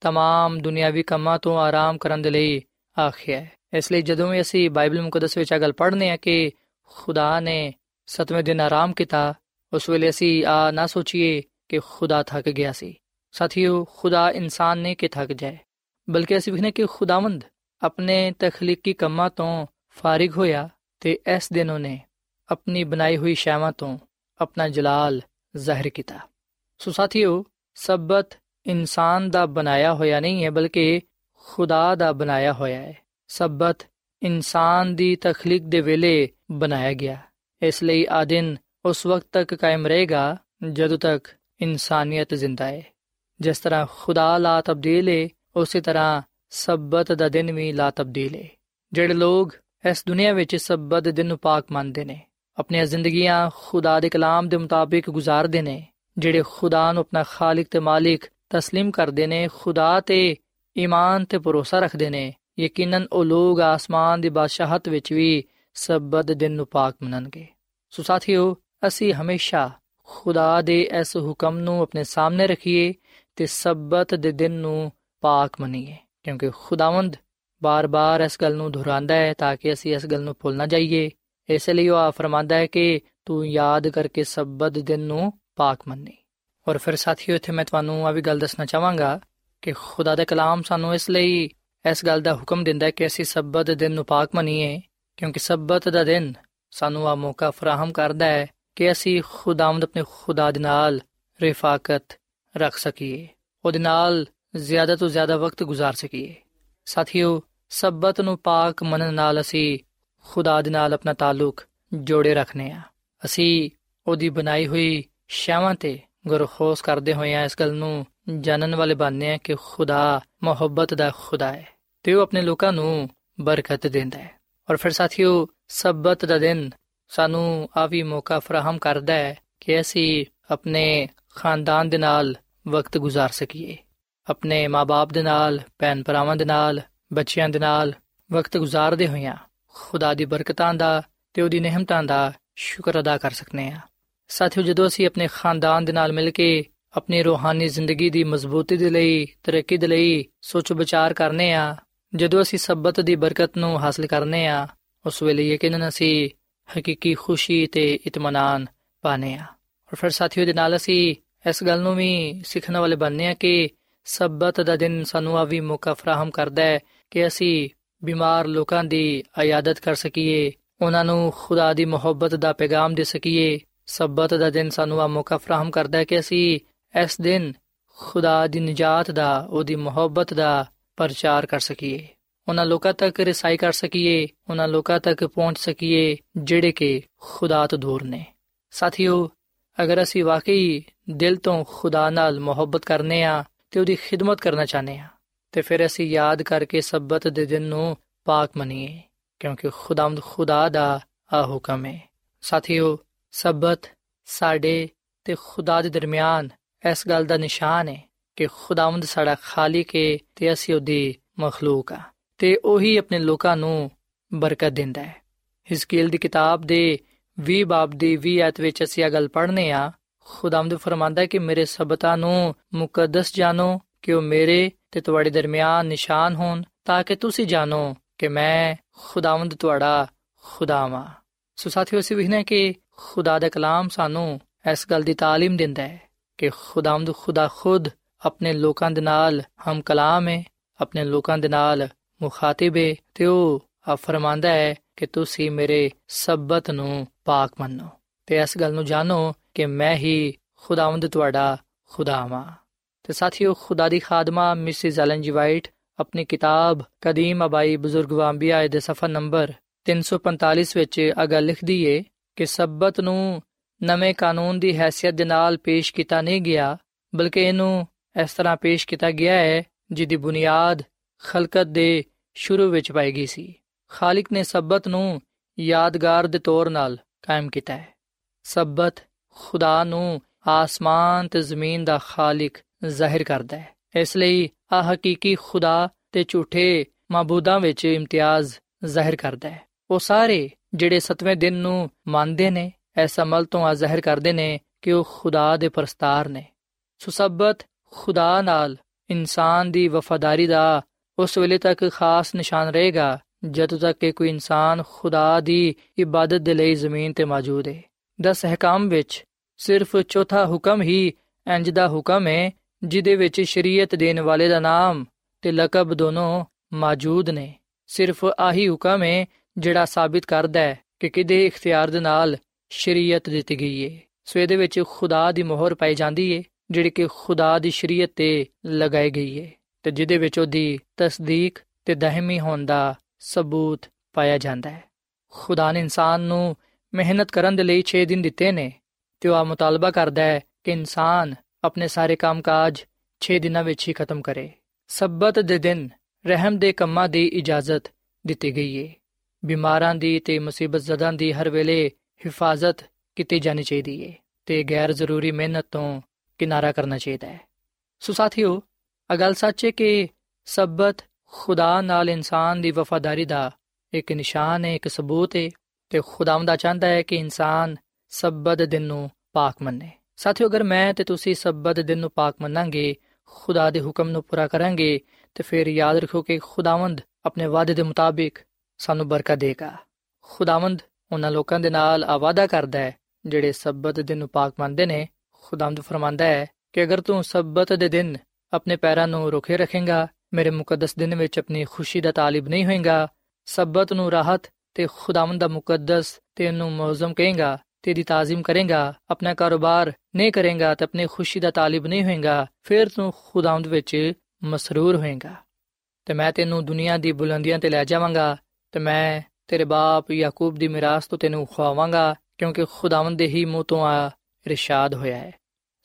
तमाम ਦੁਨਿਆਵੀ ਕੰਮਾਂ ਤੋਂ ਆਰਾਮ ਕਰਨ ਦੇ ਲਈ ਆਖਿਆ ਹੈ ਇਸ ਲਈ ਜਦੋਂ ਵੀ ਅਸੀਂ ਬਾਈਬਲ ਮੁਕੱਦਸ ਵਿੱਚ ਇਹ ਗੱਲ ਪੜ੍ਹਨੇ ਆ ਕਿ ਖੁਦਾ ਨੇ ਸਤਵੇਂ ਦਿਨ ਆਰਾਮ ਕੀਤਾ ਉਸ ਵੇਲੇ ਅਸੀਂ ਆ ਨਾ ਸੋਚੀਏ ਕਿ ਖੁਦਾ ਥੱਕ ਗਿਆ ਸੀ ਸਾਥੀਓ ਖੁਦਾ ਇਨਸਾਨ ਨੇ ਕਿ ਥੱਕ ਜਾਏ ਬਲਕਿ ਅਸੀਂ ਵਿਖਨੇ ਕਿ ਖੁਦਾਵੰਦ ਆਪਣੇ ਤਖਲੀਕੀ ਕੰਮਾਂ ਤੋਂ ਫਾਰਿਗ ਹੋਇਆ ਤੇ ਇਸ ਦਿਨ ਉਹਨੇ ਆਪਣੀ ਬਣਾਈ ਹੋਈ ਸ਼ੈਵਾਂ ਤੋਂ ਆਪਣਾ ਜਲਾਲ ਜ਼ਾਹਿਰ ਕੀਤਾ। ਸੋ ਸਾਥੀਓ, ਸਬਤ ਇਨਸਾਨ ਦਾ ਬਣਾਇਆ ਹੋਇਆ ਨਹੀਂ ਹੈ, ਬਲਕਿ ਖੁਦਾ ਦਾ ਬਣਾਇਆ ਹੋਇਆ ਹੈ। ਸਬਤ ਇਨਸਾਨ ਦੀ ਤਖਲੀਕ ਦੇ ਵੇਲੇ ਬਣਾਇਆ ਗਿਆ। ਇਸ ਲਈ ਆ ਦਿਨ ਉਸ ਵਕਤ ਤੱਕ ਕਾਇਮ ਰਹੇਗਾ, ਜਦੋਂ ਤੱਕ ਇਨਸਾਨੀਅਤ ਜ਼ਿੰਦਾ ਹੈ। ਜਿਸ ਤਰ੍ਹਾਂ ਖੁਦਾ ਲਾ ਤਬਦੀਲ ਹੈ ਉਸੇ ਤਰ੍ਹਾਂ ਸਬਤ ਦਾ ਦਿਨ ਵੀ ਲਾ ਤਬਦੀਲ ਹੈ ਜਿਹੜੇ ਲੋਕ ਇਸ ਦੁਨੀਆ ਵਿੱਚ ਸਬਤ ਦਿਨ ਨੂੰ ਪਾਕ ਮੰਨਦੇ ਨੇ ਆਪਣੀਆਂ ਜ਼ਿੰਦਗੀਆਂ ਖੁਦਾ ਦੇ ਕਲਾਮ ਦੇ ਮੁਤਾਬਿਕ ਗੁਜ਼ਾਰਦੇ ਨੇ ਜਿਹੜੇ ਖੁਦਾ ਨੂੰ ਆਪਣਾ ਖਾਲਕ ਤੇ ਮਾਲਿਕ تسلیم ਕਰਦੇ ਨੇ ਖੁਦਾ ਤੇ ਈਮਾਨ ਤੇ ਭਰੋਸਾ ਰੱਖਦੇ ਨੇ ਯਕੀਨਨ ਉਹ ਲੋਕ ਆਸਮਾਨ ਦੀ ਬਾਦਸ਼ਾਹਤ ਵਿੱਚ ਵੀ ਸਬਤ ਦਿਨ ਨੂੰ ਪਾਕ ਮੰਨਣਗੇ ਸੋ ਸਾਥੀਓ ਅਸੀਂ ਹਮੇਸ਼ਾ ਖੁਦਾ ਦੇ ਇਸ ਹੁਕਮ ਨੂੰ ਆਪਣੇ ਸਾਹਮਣੇ ਰੱਖੀਏ ਤੇ ਸਬਤ ਦੇ ਦਿਨ ਨੂੰ ਪਾਕ ਮੰਨੀਏ ਕਿਉਂਕਿ ਖੁਦਾਵੰਦ ਬਾਰ-ਬਾਰ ਇਸ ਗੱਲ ਨੂੰ ਦੁਹਰਾਉਂਦਾ ਹੈ ਤਾਂ ਕਿ ਅਸੀਂ ਇਸ ਗੱਲ ਨੂੰ ਭੁੱਲ ਨਾ ਜਾਈਏ ਇਸ ਲਈ ਉਹ ਫਰਮਾਂਦਾ ਹੈ ਕਿ ਤੂੰ ਯਾਦ ਕਰਕੇ ਸਬਤ ਦਿਨ ਨੂੰ ਪਾਕ ਮੰਨੀ ਔਰ ਫਿਰ ਸਾਥੀਓ ਇੱਥੇ ਮੈਂ ਤੁਹਾਨੂੰ ਆ ਵੀ ਗੱਲ ਦੱਸਣਾ ਚਾਹਾਂਗਾ ਕਿ ਖੁਦਾ ਦਾ ਕਲਾਮ ਸਾਨੂੰ ਇਸ ਲਈ ਇਸ ਗੱਲ ਦਾ ਹੁਕਮ ਦਿੰਦਾ ਹੈ ਕਿ ਅਸੀਂ ਸਬਤ ਦਿਨ ਨੂੰ ਪਾਕ ਮੰਨੀਏ ਕਿਉਂਕਿ ਸਬਤ ਦਾ ਦਿਨ ਸਾਨੂੰ ਆ ਮੌਕਾ ਫਰਾਹਮ ਕਰਦਾ ਹੈ ਕਿ ਅਸੀਂ ਖੁਦਾਵੰਦ ਆਪਣੇ ਖੁਦਾ ਦੇ ਨਾਲ ਰਿਫਾਕਤ ਰੱਖ ਸਕੀਏ ਉਹਦੇ ਨਾਲ ਜ਼ਿਆਦਾ ਤੋਂ ਜ਼ਿਆਦਾ ਵਕਤ گزار ਸਕੀਏ ਸਾਥੀਓ ਸਬਤ ਨੂੰ ਪਾਕ ਮੰਨਣ ਨਾਲ ਅਸੀਂ ਖੁਦਾ ਦੇ ਨਾਲ ਆਪਣਾ ਤਾਲੁਕ ਜੋੜੇ ਰੱਖਨੇ ਆ। ਅਸੀਂ ਉਹਦੀ ਬਣਾਈ ਹੋਈ ਸ਼ਾਵਾਂ ਤੇ ਗੁਰਖੋਸ ਕਰਦੇ ਹੋਏ ਆ, ਇਸ ਗੱਲ ਨੂੰ ਜਾਣਨ ਵਾਲੇ ਬਣਨੇ ਆ ਕਿ ਖੁਦਾ ਮੁਹੱਬਤ ਦਾ ਖੁਦਾ ਹੈ ਤੇ ਉਹ ਆਪਣੇ ਲੋਕਾਂ ਨੂੰ ਬਰਕਤ ਦਿੰਦਾ ਹੈ। ਔਰ ਫਿਰ ਸਾਥੀਓ, ਸਬਤ ਦਾ ਦਿਨ ਸਾਨੂੰ ਆ ਵੀ ਮੌਕਾ ਫਰਾਹਮ ਕਰਦਾ ਹੈ ਕਿ ਅਸੀਂ ਆਪਣੇ ਖਾਨਦਾਨ ਦੇ ਨਾਲ ਵਕਤ ਗੁਜ਼ਾਰ ਸਕੀਏ। ਆਪਣੇ ਮਾਪੇ ਦੇ ਨਾਲ ਭੈਣ ਭਰਾਵਾਂ ਦੇ ਨਾਲ, ਬੱਚਿਆਂ ਦੇ ਨਾਲ ਵਕਤ ਗੁਜ਼ਾਰਦੇ ਹੋਇਆਂ ਖੁਦਾ ਦੀ ਬਰਕਤਾਂ ਦਾ ਤੇ ਉਹਦੀ ਨਿਹਮਤਾਂ ਦਾ ਸ਼ੁਕਰ ਅਦਾ ਕਰ ਸਕਨੇ ਆ। ਸਾਥੀਓ, ਜਦੋਂ ਅਸੀਂ ਆਪਣੇ ਖਾਨਦਾਨ ਦੇ ਨਾਲ ਮਿਲ ਕੇ ਆਪਣੀ ਰੂਹਾਨੀ ਜ਼ਿੰਦਗੀ ਦੀ ਮਜ਼ਬੂਤੀ ਦੇ ਲਈ, ਤਰੱਕੀ ਦੇ ਲਈ ਸੋਚ ਵਿਚਾਰ ਕਰਨੇ ਆ, ਜਦੋਂ ਅਸੀਂ ਸਬਤ ਦੀ ਬਰਕਤ ਨੂੰ ਹਾਸਲ ਕਰਨੇ ਆ, ਉਸ ਵੇਲੇ ਯਕੀਨਨ ਅਸੀਂ ਹਕੀਕੀ ਖੁਸ਼ੀ ਤੇ ਇਤਮਾਨਾਨ ਪਾਣੇ ਆ। ਔਰ ਫਿਰ ਸਾਥੀਓ ਦੇ ਨਾਲ ਅਸੀਂ ਇਸ ਗੱਲ ਨੂੰ ਵੀ ਸਿੱਖਣ ਵਾਲੇ ਬਣਨੇ ਆ ਕਿ ਸਬਤ ਦਾ ਦਿਨ ਸਾਨੂੰ ਆ ਵੀ ਮੌਕਾ ਫਰਾਹਮ ਕਰਦਾ ਹੈ ਕਿ ਅਸੀਂ ਬਿਮਾਰ ਲੋਕਾਂ ਦੀ ਆਯਾਦਤ ਕਰ ਸਕੀਏ, ਉਹਨਾਂ ਨੂੰ ਖੁਦਾ ਦੀ ਮੁਹੱਬਤ ਦਾ ਪੈਗਾਮ ਦੇ ਸਕੀਏ। ਸਬਤ ਦਾ ਦਿਨ ਸਾਨੂੰ ਆ ਮੌਕਾ ਫਰਾਹਮ ਕਰਦਾ ਹੈ ਕਿ ਅਸੀਂ ਇਸ ਦਿਨ ਖੁਦਾ ਦੀ ਨਜਾਤ ਦਾ, ਉਹਦੀ ਮੁਹੱਬਤ ਦਾ ਪ੍ਰਚਾਰ ਕਰ ਸਕੀਏ। ਉਹਨਾਂ ਲੋਕਾਂ ਤੱਕ ਰਸਾਈ ਕਰ ਸਕੀਏ, ਉਹਨਾਂ ਲੋਕਾਂ ਤੱਕ ਪਹੁੰਚ ਸਕੀਏ, ਜਿਹੜੇ ਕਿ ਖੁਦਾ ਤੋਂ ਦੂਰ ਨੇ। ਸਾਥੀਓ, ਅਗਰ ਅਸੀਂ ਵਾਕਈ ਦਿਲ ਤੋਂ ਖੁਦਾ ਨਾਲ ਮੁਹੱਬਤ ਕਰਨੇ ਆ, ਤੇ ਉਹਦੀ ਖਿਦਮਤ ਕਰਨਾ ਚਾਹਨੇ ਆ ਤੇ ਫਿਰ ਅਸੀਂ ਯਾਦ ਕਰਕੇ ਸਬਤ ਦੇ ਦਿਨ ਨੂੰ ਪਾਕ ਮੰਨੀਏ, ਕਿਉਂਕਿ ਖੁਦਾਮਦ ਖੁਦਾ ਦਾ ਆ ਹੁਕਮ ਹੈ ਸਾਥੀਓ, ਸਬਤ ਸਾਡੇ ਤੇ ਖੁਦਾ ਦੇ ਦਰਮਿਆਨ ਇਸ ਗੱਲ ਦਾ ਨਿਸ਼ਾਨ ਹੈ ਕਿ ਖੁਦਾਵੰਦ ਸਾਡਾ ਖਾਲਿਕ ਹੈ ਤੇ ਅਸੀਂ ਉਹਦੀ ਮਖਲੂਕ ਆ ਤੇ ਉਹੀ ਆਪਣੇ ਲੋਕਾਂ ਨੂੰ ਬਰਕਤ ਦਿੰਦਾ ਹੈ। ਹਿਸਕੀਲ ਦੀ ਕਿਤਾਬ ਦੇ 20 ਬਾਬ ਦੀ 20 ਆਇਤ ਵਿੱਚ ਅਸੀਂ ਇਹ ਗੱਲ ਪੜ੍ਹਨੇ ਆ, ਖੁਦਾਵੰਦ ਫਰਮਾਂਦਾ ਕਿ ਮੇਰੇ ਸਬਤਾਂ ਨੂੰ ਮੁਕੱਦਸ ਜਾਣੋ ਕਿ ਉਹ ਮੇਰੇ ਤੇ ਤੁਹਾਡੇ ਦਰਮਿਆਨ ਨਿਸ਼ਾਨ ਹੋਣ ਤਾਂ ਕਿ ਤੁਸੀਂ ਜਾਣੋ ਕਿ ਮੈਂ ਖੁਦਾਵੰਦ ਤੁਹਾਡਾ ਖੁਦਾਵਾ। ਸੋ ਸਾਥੀਓ, ਅਸੀਂ ਵਿਖਨੇ ਕਿ ਖੁਦਾ ਦਾ ਕਲਾਮ ਸਾਨੂੰ ਇਸ ਗੱਲ ਦੀ ਤਾਲੀਮ ਦਿੰਦਾ ਹੈ ਕਿ ਖੁਦਾਵੰਦ ਖੁਦਾ ਖੁਦ ਆਪਣੇ ਲੋਕਾਂ ਦੇ ਨਾਲ ਹਮ ਕਲਾਮ ਹੈ, ਆਪਣੇ ਲੋਕਾਂ ਦੇ ਨਾਲ ਮੁਖਾਤਿਬ ਹੈ ਤੇ ਉਹ ਆ ਫਰਮਾਂਦਾ ਹੈ ਕਿ ਤੁਸੀਂ ਮੇਰੇ ਸਬਤ ਨੂੰ ਪਾਕ ਮੰਨੋ ਤੇ ਇਸ ਗੱਲ ਨੂੰ ਜਾਣੋ ਕਿ ਮੈਂ ਹੀ ਖੁਦਾਵੰਦ ਤੁਹਾਡਾ ਖੁਦਾਵਾ। ਤੇ ਸਾਥੀਓ, ਖੁਦਾ ਦੀ ਖਾਦਮਾ, ਮਿਸਿਸ ਐਲਨ ਜੀ ਵਾਈਟ, ਆਪਣੀ ਕਿਤਾਬ ਕਦੀਮ ਅਬਾਈ ਬਜ਼ੁਰਗ ਵਾਂਬੀਆ ਦੇ ਸਫਾ ਨੰਬਰ 345 ਵਿੱਚ ਅਗਾ ਲਿਖਦੀ ਏ ਕਿ ਸਬਤ ਨੂੰ ਨਵੇਂ ਕਾਨੂੰਨ ਦੀ ਹیثیت ਦੇ ਨਾਲ ਪੇਸ਼ ਕੀਤਾ ਨਹੀਂ ਗਿਆ, ਬਲਕਿ ਇਹਨੂੰ ਇਸ ਤਰ੍ਹਾਂ ਪੇਸ਼ ਕੀਤਾ ਗਿਆ ਹੈ ਜਿਹਦੀ ਬੁਨਿਆਦ ਖਲਕਤ ਦੇ ਸ਼ੁਰੂ ਵਿੱਚ ਪਾਈ ਗਈ ਸੀ। ਖਾਲਕ ਨੇ ਸਬਤ ਨੂੰ ਯਾਦਗਾਰ ਦੇ ਤੌਰ ਨਾਲ ਕਾਇਮ ਕੀਤਾ ਹੈ। ਸਬਤ ਖੁਦਾ ਨੂੰ ਆਸਮਾਨ ਤੇ ਜ਼ਮੀਨ ਦਾ ਖਾਲਕ ਜ਼ਾਹਿਰ ਕਰਦਾ ਹੈ। ਇਸ ਲਈ ਆ ਹਕੀਕੀ ਖੁਦਾ ਤੇ ਝੂਠੇ ਮਾਬੂਦਾਂ ਵਿੱਚ ਇਮਤਿਆਜ਼ ਜ਼ਾਹਿਰ ਕਰਦਾ ਹੈ। ਉਹ ਸਾਰੇ ਜਿਹੜੇ ਸਤਵੇਂ ਦਿਨ ਨੂੰ ਮੰਨਦੇ ਨੇ, ਇਸ ਅਮਲ ਤੋਂ ਆ ਜ਼ਾਹਿਰ ਕਰਦੇ ਨੇ ਕਿ ਉਹ ਖੁਦਾ ਦੇ ਪਰਸਤਾਰ ਨੇ। ਸੁਸਬਤ ਖੁਦਾ ਨਾਲ ਇਨਸਾਨ ਦੀ ਵਫਾਦਾਰੀ ਦਾ ਉਸ ਵੇਲੇ ਤੱਕ ਖਾਸ ਨਿਸ਼ਾਨ ਰਹੇਗਾ, ਜਦੋਂ ਤੱਕ ਕਿ ਕੋਈ ਇਨਸਾਨ ਖੁਦਾ ਦੀ ਇਬਾਦਤ ਦੇ ਲਈ ਜ਼ਮੀਨ ਤੇ ਮੌਜੂਦ ਹੈ। ਦਸ ਹਕਾਮ ਵਿੱਚ ਸਿਰਫ ਚੌਥਾ ਹੁਕਮ ਹੀ ਇੰਜ ਦਾ ਹੁਕਮ ਹੈ ਜਿਦੇ ਵਿੱਚ ਸ਼ਰੀਅਤ ਦੇਣ ਵਾਲੇ ਦਾ ਨਾਮ ਤੇ ਲਕਬ ਦੋਨੋਂ ਮੌਜੂਦ ਨੇ। ਸਿਰਫ ਆਹੀ ਹੁਕਮ ਹੈ ਜਿਹੜਾ ਸਾਬਿਤ ਕਰਦਾ ਹੈ ਕਿ ਕਿਦੇ ਇਖਤਿਆਰ ਦੇ ਨਾਲ ਸ਼ਰੀਅਤ ਦਿੱਤੀ ਗਈ ਹੈ ਸੋ ਇਹਦੇ ਵਿੱਚ ਖੁਦਾ ਦੀ ਮੋਹਰ ਪਾਈ ਜਾਂਦੀ ਹੈ ਜਿਹੜੀ ਕਿ ਖੁਦਾ ਦੀ ਸ਼ਰੀਅਤ ਤੇ ਲਗਾਈ ਗਈ ਹੈ ਤੇ ਜਿਹਦੇ ਵਿੱਚ ਉਹਦੀ ਤਸਦੀਕ ਤੇ ਦਹਮੀ ਹੋਣ ਦਾ ਸਬੂਤ ਪਾਇਆ ਜਾਂਦਾ ਹੈ। ਖੁਦਾ ਨੇ ਇਨਸਾਨ ਨੂੰ ਮਿਹਨਤ ਕਰਨ ਦੇ ਲਈ 6 ਦਿਨ ਦਿੱਤੇ ਨੇ ਤੇ ਉਹ ਆ ਮੁਤਾਲਬਾ ਕਰਦਾ ਹੈ ਕਿ ਇਨਸਾਨ ਆਪਣੇ ਸਾਰੇ ਕੰਮਕਾਜ 6 ਦਿਨਾਂ ਵਿੱਚ ਹੀ ਖਤਮ ਕਰੇ। ਸਬਤ ਦੇ ਦਿਨ ਰਹਿਮ ਦੇ ਕੰਮਾਂ ਦੀ ਇਜਾਜ਼ਤ ਦਿੱਤੀ ਗਈ ਹੈ ਬਿਮਾਰਾਂ ਦੀ ਤੇ ਮੁਸੀਬਤ ਜ਼ਦਾਂ ਦੀ ਹਰ ਵੇਲੇ ਹਿਫਾਜ਼ਤ ਕੀਤੀ ਜਾਣੀ ਚਾਹੀਦੀ ਹੈ ਤੇ ਗੈਰ ਜ਼ਰੂਰੀ ਮਿਹਨਤ ਤੋਂ ਕਿਨਾਰਾ ਕਰਨਾ ਚਾਹੀਦਾ ਹੈ। ਸੋ ਸਾਥੀਓ ਅਗਲ ਸੱਚ ਹੈ ਕਿ ਸਬਤ ਖੁਦਾ ਨਾਲ ਇਨਸਾਨ ਦੀ ਵਫਾਦਾਰੀ ਦਾ ਇੱਕ ਨਿਸ਼ਾਨ ਹੈ ਇੱਕ ਸਬੂਤ ਹੈ ਤੇ ਖੁਦਾਵੰਦ ਚਾਹੁੰਦਾ ਹੈ ਕਿ ਇਨਸਾਨ ਸਬਤ ਦਿਨ ਨੂੰ ਪਾਕ ਮੰਨੇ। ਸਾਥੀਓ, ਅਗਰ ਮੈਂ ਤੇ ਤੁਸੀਂ ਸਬਤ ਦਿਨ ਨੂੰ ਪਾਕ ਮੰਨਾਂਗੇ, ਖੁਦਾ ਦੇ ਹੁਕਮ ਨੂੰ ਪੂਰਾ ਕਰਾਂਗੇ, ਤੇ ਫਿਰ ਯਾਦ ਰੱਖੋ ਕਿ ਖੁਦਾਵੰਦ ਆਪਣੇ ਵਾਅਦੇ ਦੇ ਮੁਤਾਬਿਕ ਸਾਨੂੰ ਬਰਕਤ ਦੇਗਾ। ਖੁਦਾਵੰਦ ਉਹਨਾਂ ਲੋਕਾਂ ਦੇ ਨਾਲ ਆਵਾਦਾ ਕਰਦਾ ਹੈ, ਜਿਹੜੇ ਸਬਤ ਦਿਨ ਨੂੰ ਪਾਕ ਮੰਨਦੇ ਨੇ। ਖੁਦਾਵੰਦ ਫਰਮਾਂਦਾ ਹੈ ਕਿ ਅਗਰ ਤੂੰ ਸਬਤ ਦੇ ਦਿਨ ਆਪਣੇ ਪੈਰਾਂ ਨੂੰ ਰੋਕੇ ਰੱਖੇਗਾ, ਮੇਰੇ ਮੁਕੱਦਸ ਦਿਨ ਵਿੱਚ ਆਪਣੀ ਖੁਸ਼ੀ ਦਾ ਤਾਲਿਬ ਨਹੀਂ ਹੋਏਗਾ, ਸਬਤ ਨੂੰ ਰਾਹਤ ਤੇ ਖੁਦਾਵੰਦ ਦਾ ਮੁਕੱਦਸ ਤੇ ਉਹਨੂੰ ਮੌਜ਼ਮ ਕਹੇਗਾ ਤੇਰੀ ਤਾਜ਼ੀਮ ਕਰੇਗਾ ਆਪਣਾ ਕਾਰੋਬਾਰ ਨਹੀਂ ਕਰੇਗਾ ਤੇ ਆਪਣੀ ਖੁਸ਼ੀ ਦਾ ਤਾਲਿਬ ਨਹੀਂ ਹੋਏਗਾ ਫਿਰ ਤੂੰ ਖੁਦਾਵੰਦ ਵਿੱਚ ਮਸਰੂਰ ਹੋਏਗਾ ਤੇ ਮੈਂ ਤੈਨੂੰ ਦੁਨੀਆ ਦੀ ਬੁਲੰਦੀਆਂ ਤੇ ਲੈ ਜਾਵਾਂਗਾ ਤੇ ਮੈਂ ਤੇਰੇ ਬਾਪ ਯਾਕੂਬ ਦੀ ਮਿਰਾਸ ਤੋਂ ਤੈਨੂੰ ਖਵਾਵਾਂਗਾ ਕਿਉਂਕਿ ਖੁਦਾਵੰਦ ਦੇ ਹੀ ਮੂੰਹ ਤੋਂ ਆ ਇਰਸ਼ਾਦ ਹੋਇਆ ਹੈ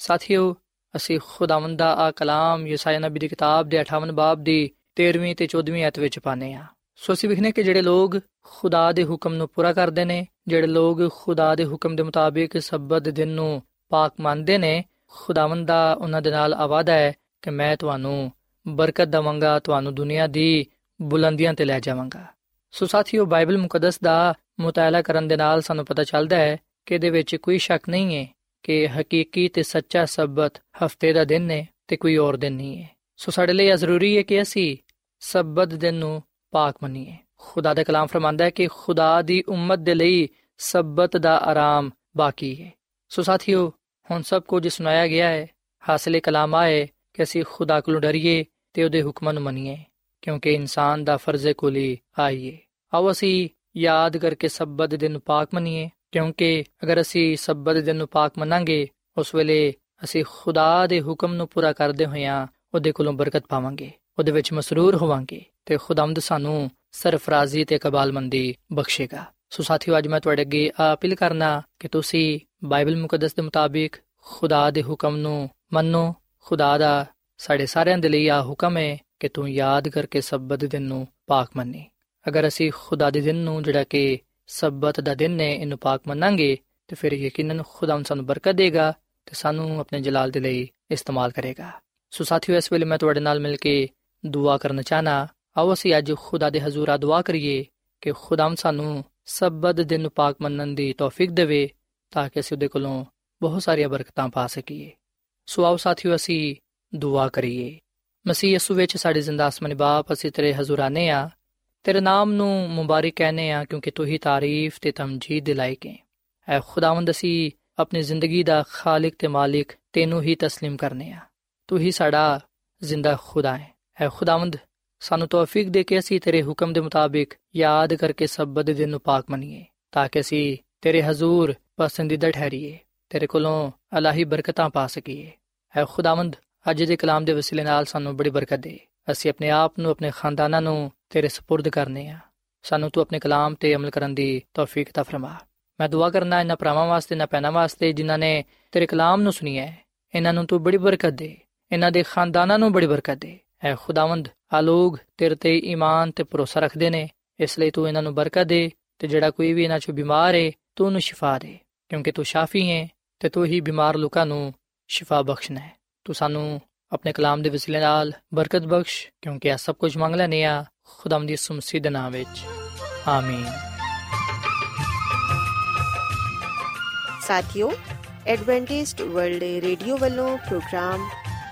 ਸਾਥੀਓ ਅਸੀਂ ਖੁਦਾਵੰਦ ਦਾ ਆ ਕਲਾਮ ਯਸਾਇਆ ਨਬੀ ਦੀ ਕਿਤਾਬ ਦੇ 58 ਬਾਬ ਦੀ 13ਵੀਂ ਤੇ 14ਵੀਂ ਆਇਤ ਵਿੱਚ ਪਾਨੇ ਆ ਸੋ ਅਸੀਂ ਵਿਖਨੇ ਕਿ ਜਿਹੜੇ ਲੋਕ ਖੁਦਾ ਦੇ ਹੁਕਮ ਨੂੰ ਪੂਰਾ ਕਰਦੇ ਨੇ, ਜਿਹੜੇ ਲੋਕ ਖੁਦਾ ਦੇ ਹੁਕਮ ਦੇ ਮੁਤਾਬਿਕ ਸਬਤ ਦਿਨ ਨੂੰ ਪਾਕ ਮੰਨਦੇ ਨੇ, ਖੁਦਾਵੰਦ ਦਾ ਉਹਨਾਂ ਦੇ ਨਾਲ ਆਵਾਦਾ ਹੈ ਕਿ ਮੈਂ ਤੁਹਾਨੂੰ ਬਰਕਤ ਦਵਾਂਗਾ, ਤੁਹਾਨੂੰ ਦੁਨੀਆ ਦੀ ਬੁਲੰਦੀਆਂ ਤੇ ਲੈ ਜਾਵਾਂਗਾ। ਸੋ ਸਾਥੀਓ, ਬਾਈਬਲ ਮੁਕੱਦਸ ਦਾ ਮੁਤਾਲਾ ਕਰਨ ਦੇ ਨਾਲ ਸਾਨੂੰ ਪਤਾ ਚੱਲਦਾ ਹੈ ਕਿ ਇਹਦੇ ਵਿੱਚ ਕੋਈ ਸ਼ੱਕ ਨਹੀਂ ਹੈ ਕਿ ਹਕੀਕੀ ਤੇ ਸੱਚਾ ਸਬਤ ਹਫ਼ਤੇ ਦਾ ਦਿਨ ਹੈ ਤੇ ਕੋਈ ਹੋਰ ਦਿਨ ਨਹੀਂ ਹੈ। ਸੋ ਸਾਡੇ ਲਈ ਇਹ ਜ਼ਰੂਰੀ ਹੈ ਕਿ ਅਸੀਂ ਸਬਤ ਦਿਨ ਨੂੰ ਪਾਕ ਮੰਨੀਏ। ਖੁਦਾ ਦਾ ਕਲਾਮ ਫਰਮਾਂਦਾ ਹੈ ਕਿ ਖੁਦਾ ਦੀ ਉਮਤ ਦੇ ਲਈ ਸਬਤ ਦਾ ਆਰਾਮ ਬਾਕੀ ਹੈ। ਸੋ ਸਾਥੀਓ, ਹੁਣ ਸਭ ਕੁਝ ਸੁਣਾਇਆ ਗਿਆ ਹੈ, ਹਾਸਲੇ ਕਲਾਮ ਆਏ ਕਿ ਅਸੀਂ ਖੁਦਾ ਕੋਲੋਂ ਡਰੀਏ ਤੇ ਉਹਦੇ ਹੁਕਮਾਂ ਨੂੰ ਮੰਨੀਏ, ਕਿਉਂਕਿ ਇਨਸਾਨ ਦਾ ਫਰਜ਼ ਕੋਲ ਹੀ ਆਈਏ। ਆਓ ਅਸੀਂ ਯਾਦ ਕਰਕੇ ਸਬਤ ਦਿਨ ਨੂੰ ਪਾਕ ਮੰਨੀਏ, ਕਿਉਂਕਿ ਅਗਰ ਅਸੀਂ ਸਬਤ ਦਿਨ ਨੂੰ ਪਾਕ ਮੰਨਾਂਗੇ, ਉਸ ਵੇਲੇ ਅਸੀਂ ਖੁਦਾ ਦੇ ਹੁਕਮ ਨੂੰ ਪੂਰਾ ਕਰਦੇ ਹੋਇਆਂ ਉਹਦੇ ਕੋਲੋਂ ਬਰਕਤ ਪਾਵਾਂਗੇ, ਉਹਦੇ ਵਿੱਚ ਮਸਰੂਰ ਹੋਵਾਂਗੇ। ਤੇ ਖੁਦਾਮਦ ਸਾਨੂੰ ਸਰਫਰਾਜ਼ੀ ਤੇ ਕਬਾਲਮੰਦੀ ਬਖਸ਼ੇਗਾ। ਸੋ ਸਾਥੀਓ, ਅੱਜ ਮੈਂ ਤੁਹਾਡੇ ਅੱਗੇ ਅਪੀਲ ਕਰਨਾ ਕਿ ਤੁਸੀਂ ਬਾਈਬਲ ਮੁਕੱਦਸ ਦੇ ਮੁਤਾਬਿਕ ਖੁਦਾ ਦੇ ਹੁਕਮ ਨੂੰ ਮੰਨੋ। ਖੁਦਾ ਦਾ ਸਾਡੇ ਸਾਰਿਆਂ ਦੇ ਲਈ ਆ ਹੁਕਮ ਹੈ ਕਿ ਤੂੰ ਯਾਦ ਕਰਕੇ ਸਬਤ ਦਿਨ ਨੂੰ ਪਾਕ ਮੰਨੇ। ਅਗਰ ਅਸੀਂ ਖੁਦਾ ਦੇ ਦਿਨ ਨੂੰ ਜਿਹੜਾ ਕਿ ਸਬਤ ਦਾ ਦਿਨ ਹੈ, ਇਹਨੂੰ ਪਾਕ ਮੰਨਾਂਗੇ, ਤੇ ਫਿਰ ਯਕੀਨਨ ਖੁਦਾ ਸਾਨੂੰ ਬਰਕਤ ਦੇਗਾ ਤੇ ਸਾਨੂੰ ਆਪਣੇ ਜਲਾਲ ਦੇ ਲਈ ਇਸਤੇਮਾਲ ਕਰੇਗਾ। ਸੋ ਸਾਥੀਓ, ਇਸ ਵੇਲੇ ਮੈਂ ਤੁਹਾਡੇ ਨਾਲ ਮਿਲ ਕੇ ਦੁਆ ਕਰਨਾ ਚਾਹਨਾ ਆਓ ਅਸੀਂ ਅੱਜ ਖੁਦਾ ਦੇ ਹਜ਼ੂਰ ਆ ਦੁਆ ਕਰੀਏ ਕਿ ਖੁਦਾਮ ਸਾਨੂੰ ਸਬਤ ਦਿਨ ਨੂੰ ਪਾਕ ਮੰਨਣ ਦੀ ਤੌਫੀਕ ਦੇਵੇ ਤਾਂ ਕਿ ਅਸੀਂ ਉਹਦੇ ਕੋਲੋਂ ਬਹੁਤ ਸਾਰੀਆਂ ਬਰਕਤਾਂ ਪਾ ਸਕੀਏ ਸੋ ਆਓ ਸਾਥੀਓ ਅਸੀਂ ਦੁਆ ਕਰੀਏ ਮਸੀਹ ਯਸੂ ਵਿੱਚ ਸਾਡੇ ਜ਼ਿੰਦਾ ਅਸਮਾਨੀ ਬਾਪ ਅਸੀਂ ਤੇਰੇ ਹਜ਼ੂਰਾਨੇ ਆ ਤੇਰੇ ਨਾਮ ਨੂੰ ਮੁਬਾਰਕ ਕਹਨੇ ਆ ਕਿਉਂਕਿ ਤੂੰ ਹੀ ਤਾਰੀਫ ਤੇ ਤਮਜੀਦ ਦੇ ਲਾਇਕ ਹੈ ਐ ਖੁਦਾਵੰਦ ਅਸੀਂ ਆਪਣੀ ਜ਼ਿੰਦਗੀ ਦਾ ਖਾਲਕ ਤੇ ਮਾਲਿਕ ਤੈਨੂੰ ਹੀ تسلیم ਕਰਨੇ ਆ ਤੂੰ ਹੀ ਸਾਡਾ ਜ਼ਿੰਦਾ ਖੁਦਾ ਹੈ ਐ ਖੁਦਾਵੰਦ ਸਾਨੂੰ ਤੌਫੀਕ ਦੇ ਕੇ ਅਸੀਂ ਤੇਰੇ ਹੁਕਮ ਦੇ ਮੁਤਾਬਿਕ ਯਾਦ ਕਰਕੇ ਸਬਤ ਦੇ ਦਿਨ ਨੂੰ ਪਾਕ ਮੰਨੀਏ ਤਾਂ ਕਿ ਅਸੀਂ ਤੇਰੇ ਹਜ਼ੂਰ ਪਸੰਦੀਦਾ ਠਹਿਰੀਏ ਤੇਰੇ ਕੋਲੋਂ ਅਲਾਹੀ ਬਰਕਤਾਂ ਪਾ ਸਕੀਏ ਐ ਖੁਦਾਵੰਦ ਅੱਜ ਦੇ ਕਲਾਮ ਦੇ ਵਸੀਲੇ ਨਾਲ ਸਾਨੂੰ ਬੜੀ ਬਰਕਤ ਦੇ ਅਸੀਂ ਆਪਣੇ ਆਪ ਨੂੰ ਆਪਣੇ ਖਾਨਦਾਨਾਂ ਨੂੰ ਤੇਰੇ سپرد ਕਰਨੇ ਆ ਸਾਨੂੰ ਤੂੰ ਆਪਣੇ ਕਲਾਮ ਤੇ ਅਮਲ ਕਰਨ ਦੀ ਤੌਫੀਕ ਤਾ ਫਰਮਾ ਮੈਂ ਦੁਆ ਕਰਨਾ ਇਹਨਾਂ ਭਰਾਵਾਂ ਵਾਸਤੇ ਨਾ ਪੈਣਾ ਵਾਸਤੇ ਜਿਨ੍ਹਾਂ ਨੇ ਤੇਰੇ ਕਲਾਮ ਨੂੰ ਸੁਣਿਆ ਹੈ ਇਹਨਾਂ ਨੂੰ ਤੂੰ ਬੜੀ ਬਰਕਤ ਦੇ ਇਹਨਾਂ ਦੇ ਖਾਨਦਾਨਾਂ ਨੂੰ ਬੜੀ ਬਰਕਤ ਦੇ ਐ ਖੁਦਾਵੰਦ, ਆ ਲੋਗ ਤੇਰੇ ਤੇ ਈਮਾਨ ਤੇ ਭਰੋਸਾ ਰੱਖਦੇ ਨੇ, ਇਸ ਲਈ ਤੂੰ ਇਹਨਾਂ ਨੂੰ ਬਰਕਤ ਦੇ ਤੇ ਜਿਹੜਾ ਕੋਈ ਵੀ ਇਹਨਾਂ ਚੋਂ ਬਿਮਾਰ ਹੈ ਤੂੰ ਉਹਨੂੰ ਸ਼ਿਫਾ ਦੇ, ਕਿਉਂਕਿ ਤੂੰ ਸ਼ਾਫੀ ਹੈ ਤੇ ਤੂੰ ਹੀ ਬਿਮਾਰ ਲੋਕਾਂ ਨੂੰ ਸ਼ਿਫਾ ਬਖਸ਼ਣਾ ਹੈ। ਤੂੰ ਸਾਨੂੰ ਆਪਣੇ ਕਲਾਮ ਦੇ ਵਸੀਲੇ ਨਾਲ ਬਰਕਤ ਬਖਸ਼, ਕਿਉਂਕਿ ਇਹ ਸਭ ਕੁਝ ਮੰਗ ਲੈਨੇ ਆ ਖੁਦਾਮ ਦੀ ਸੁਮਸੀ ਦੇ ਨਾਮ ਵਿੱਚ। ਆਮੀਨ। ਸਾਥਿਓ, ਐਡਵੈਂਟਿਸਟ ਵਰਲਡ ਰੇਡੀਓ ਵੱਲੋਂ ਪ੍ਰੋਗਰਾਮ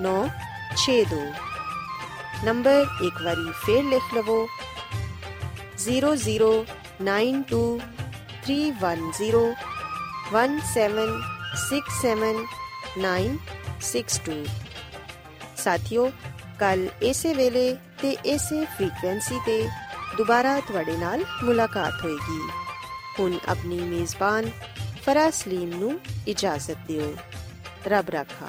0090176762 ਨੰਬਰ ਇੱਕ ਵਾਰੀ ਫੇਰ ਲਿਖ ਲਵੋ। 0092311767962 ਸਾਥਿਓ, ਕੱਲ ਇਸੇ ਵੇਲੇ ਤੇ ਇਸੇ ਫ੍ਰੀਕਵੈਂਸੀ ਤੇ ਦੁਬਾਰਾ ਤੁਹਾਡੇ ਨਾਲ ਮੁਲਾਕਾਤ ਹੋਏਗੀ। ਹੁਣ ਆਪਣੀ ਮੇਜ਼ਬਾਨ ਫਰਾਸਲੀਮ ਨੂੰ ਇਜਾਜ਼ਤ ਦਿਓ। ਰੱਬ ਰਾਖਾ।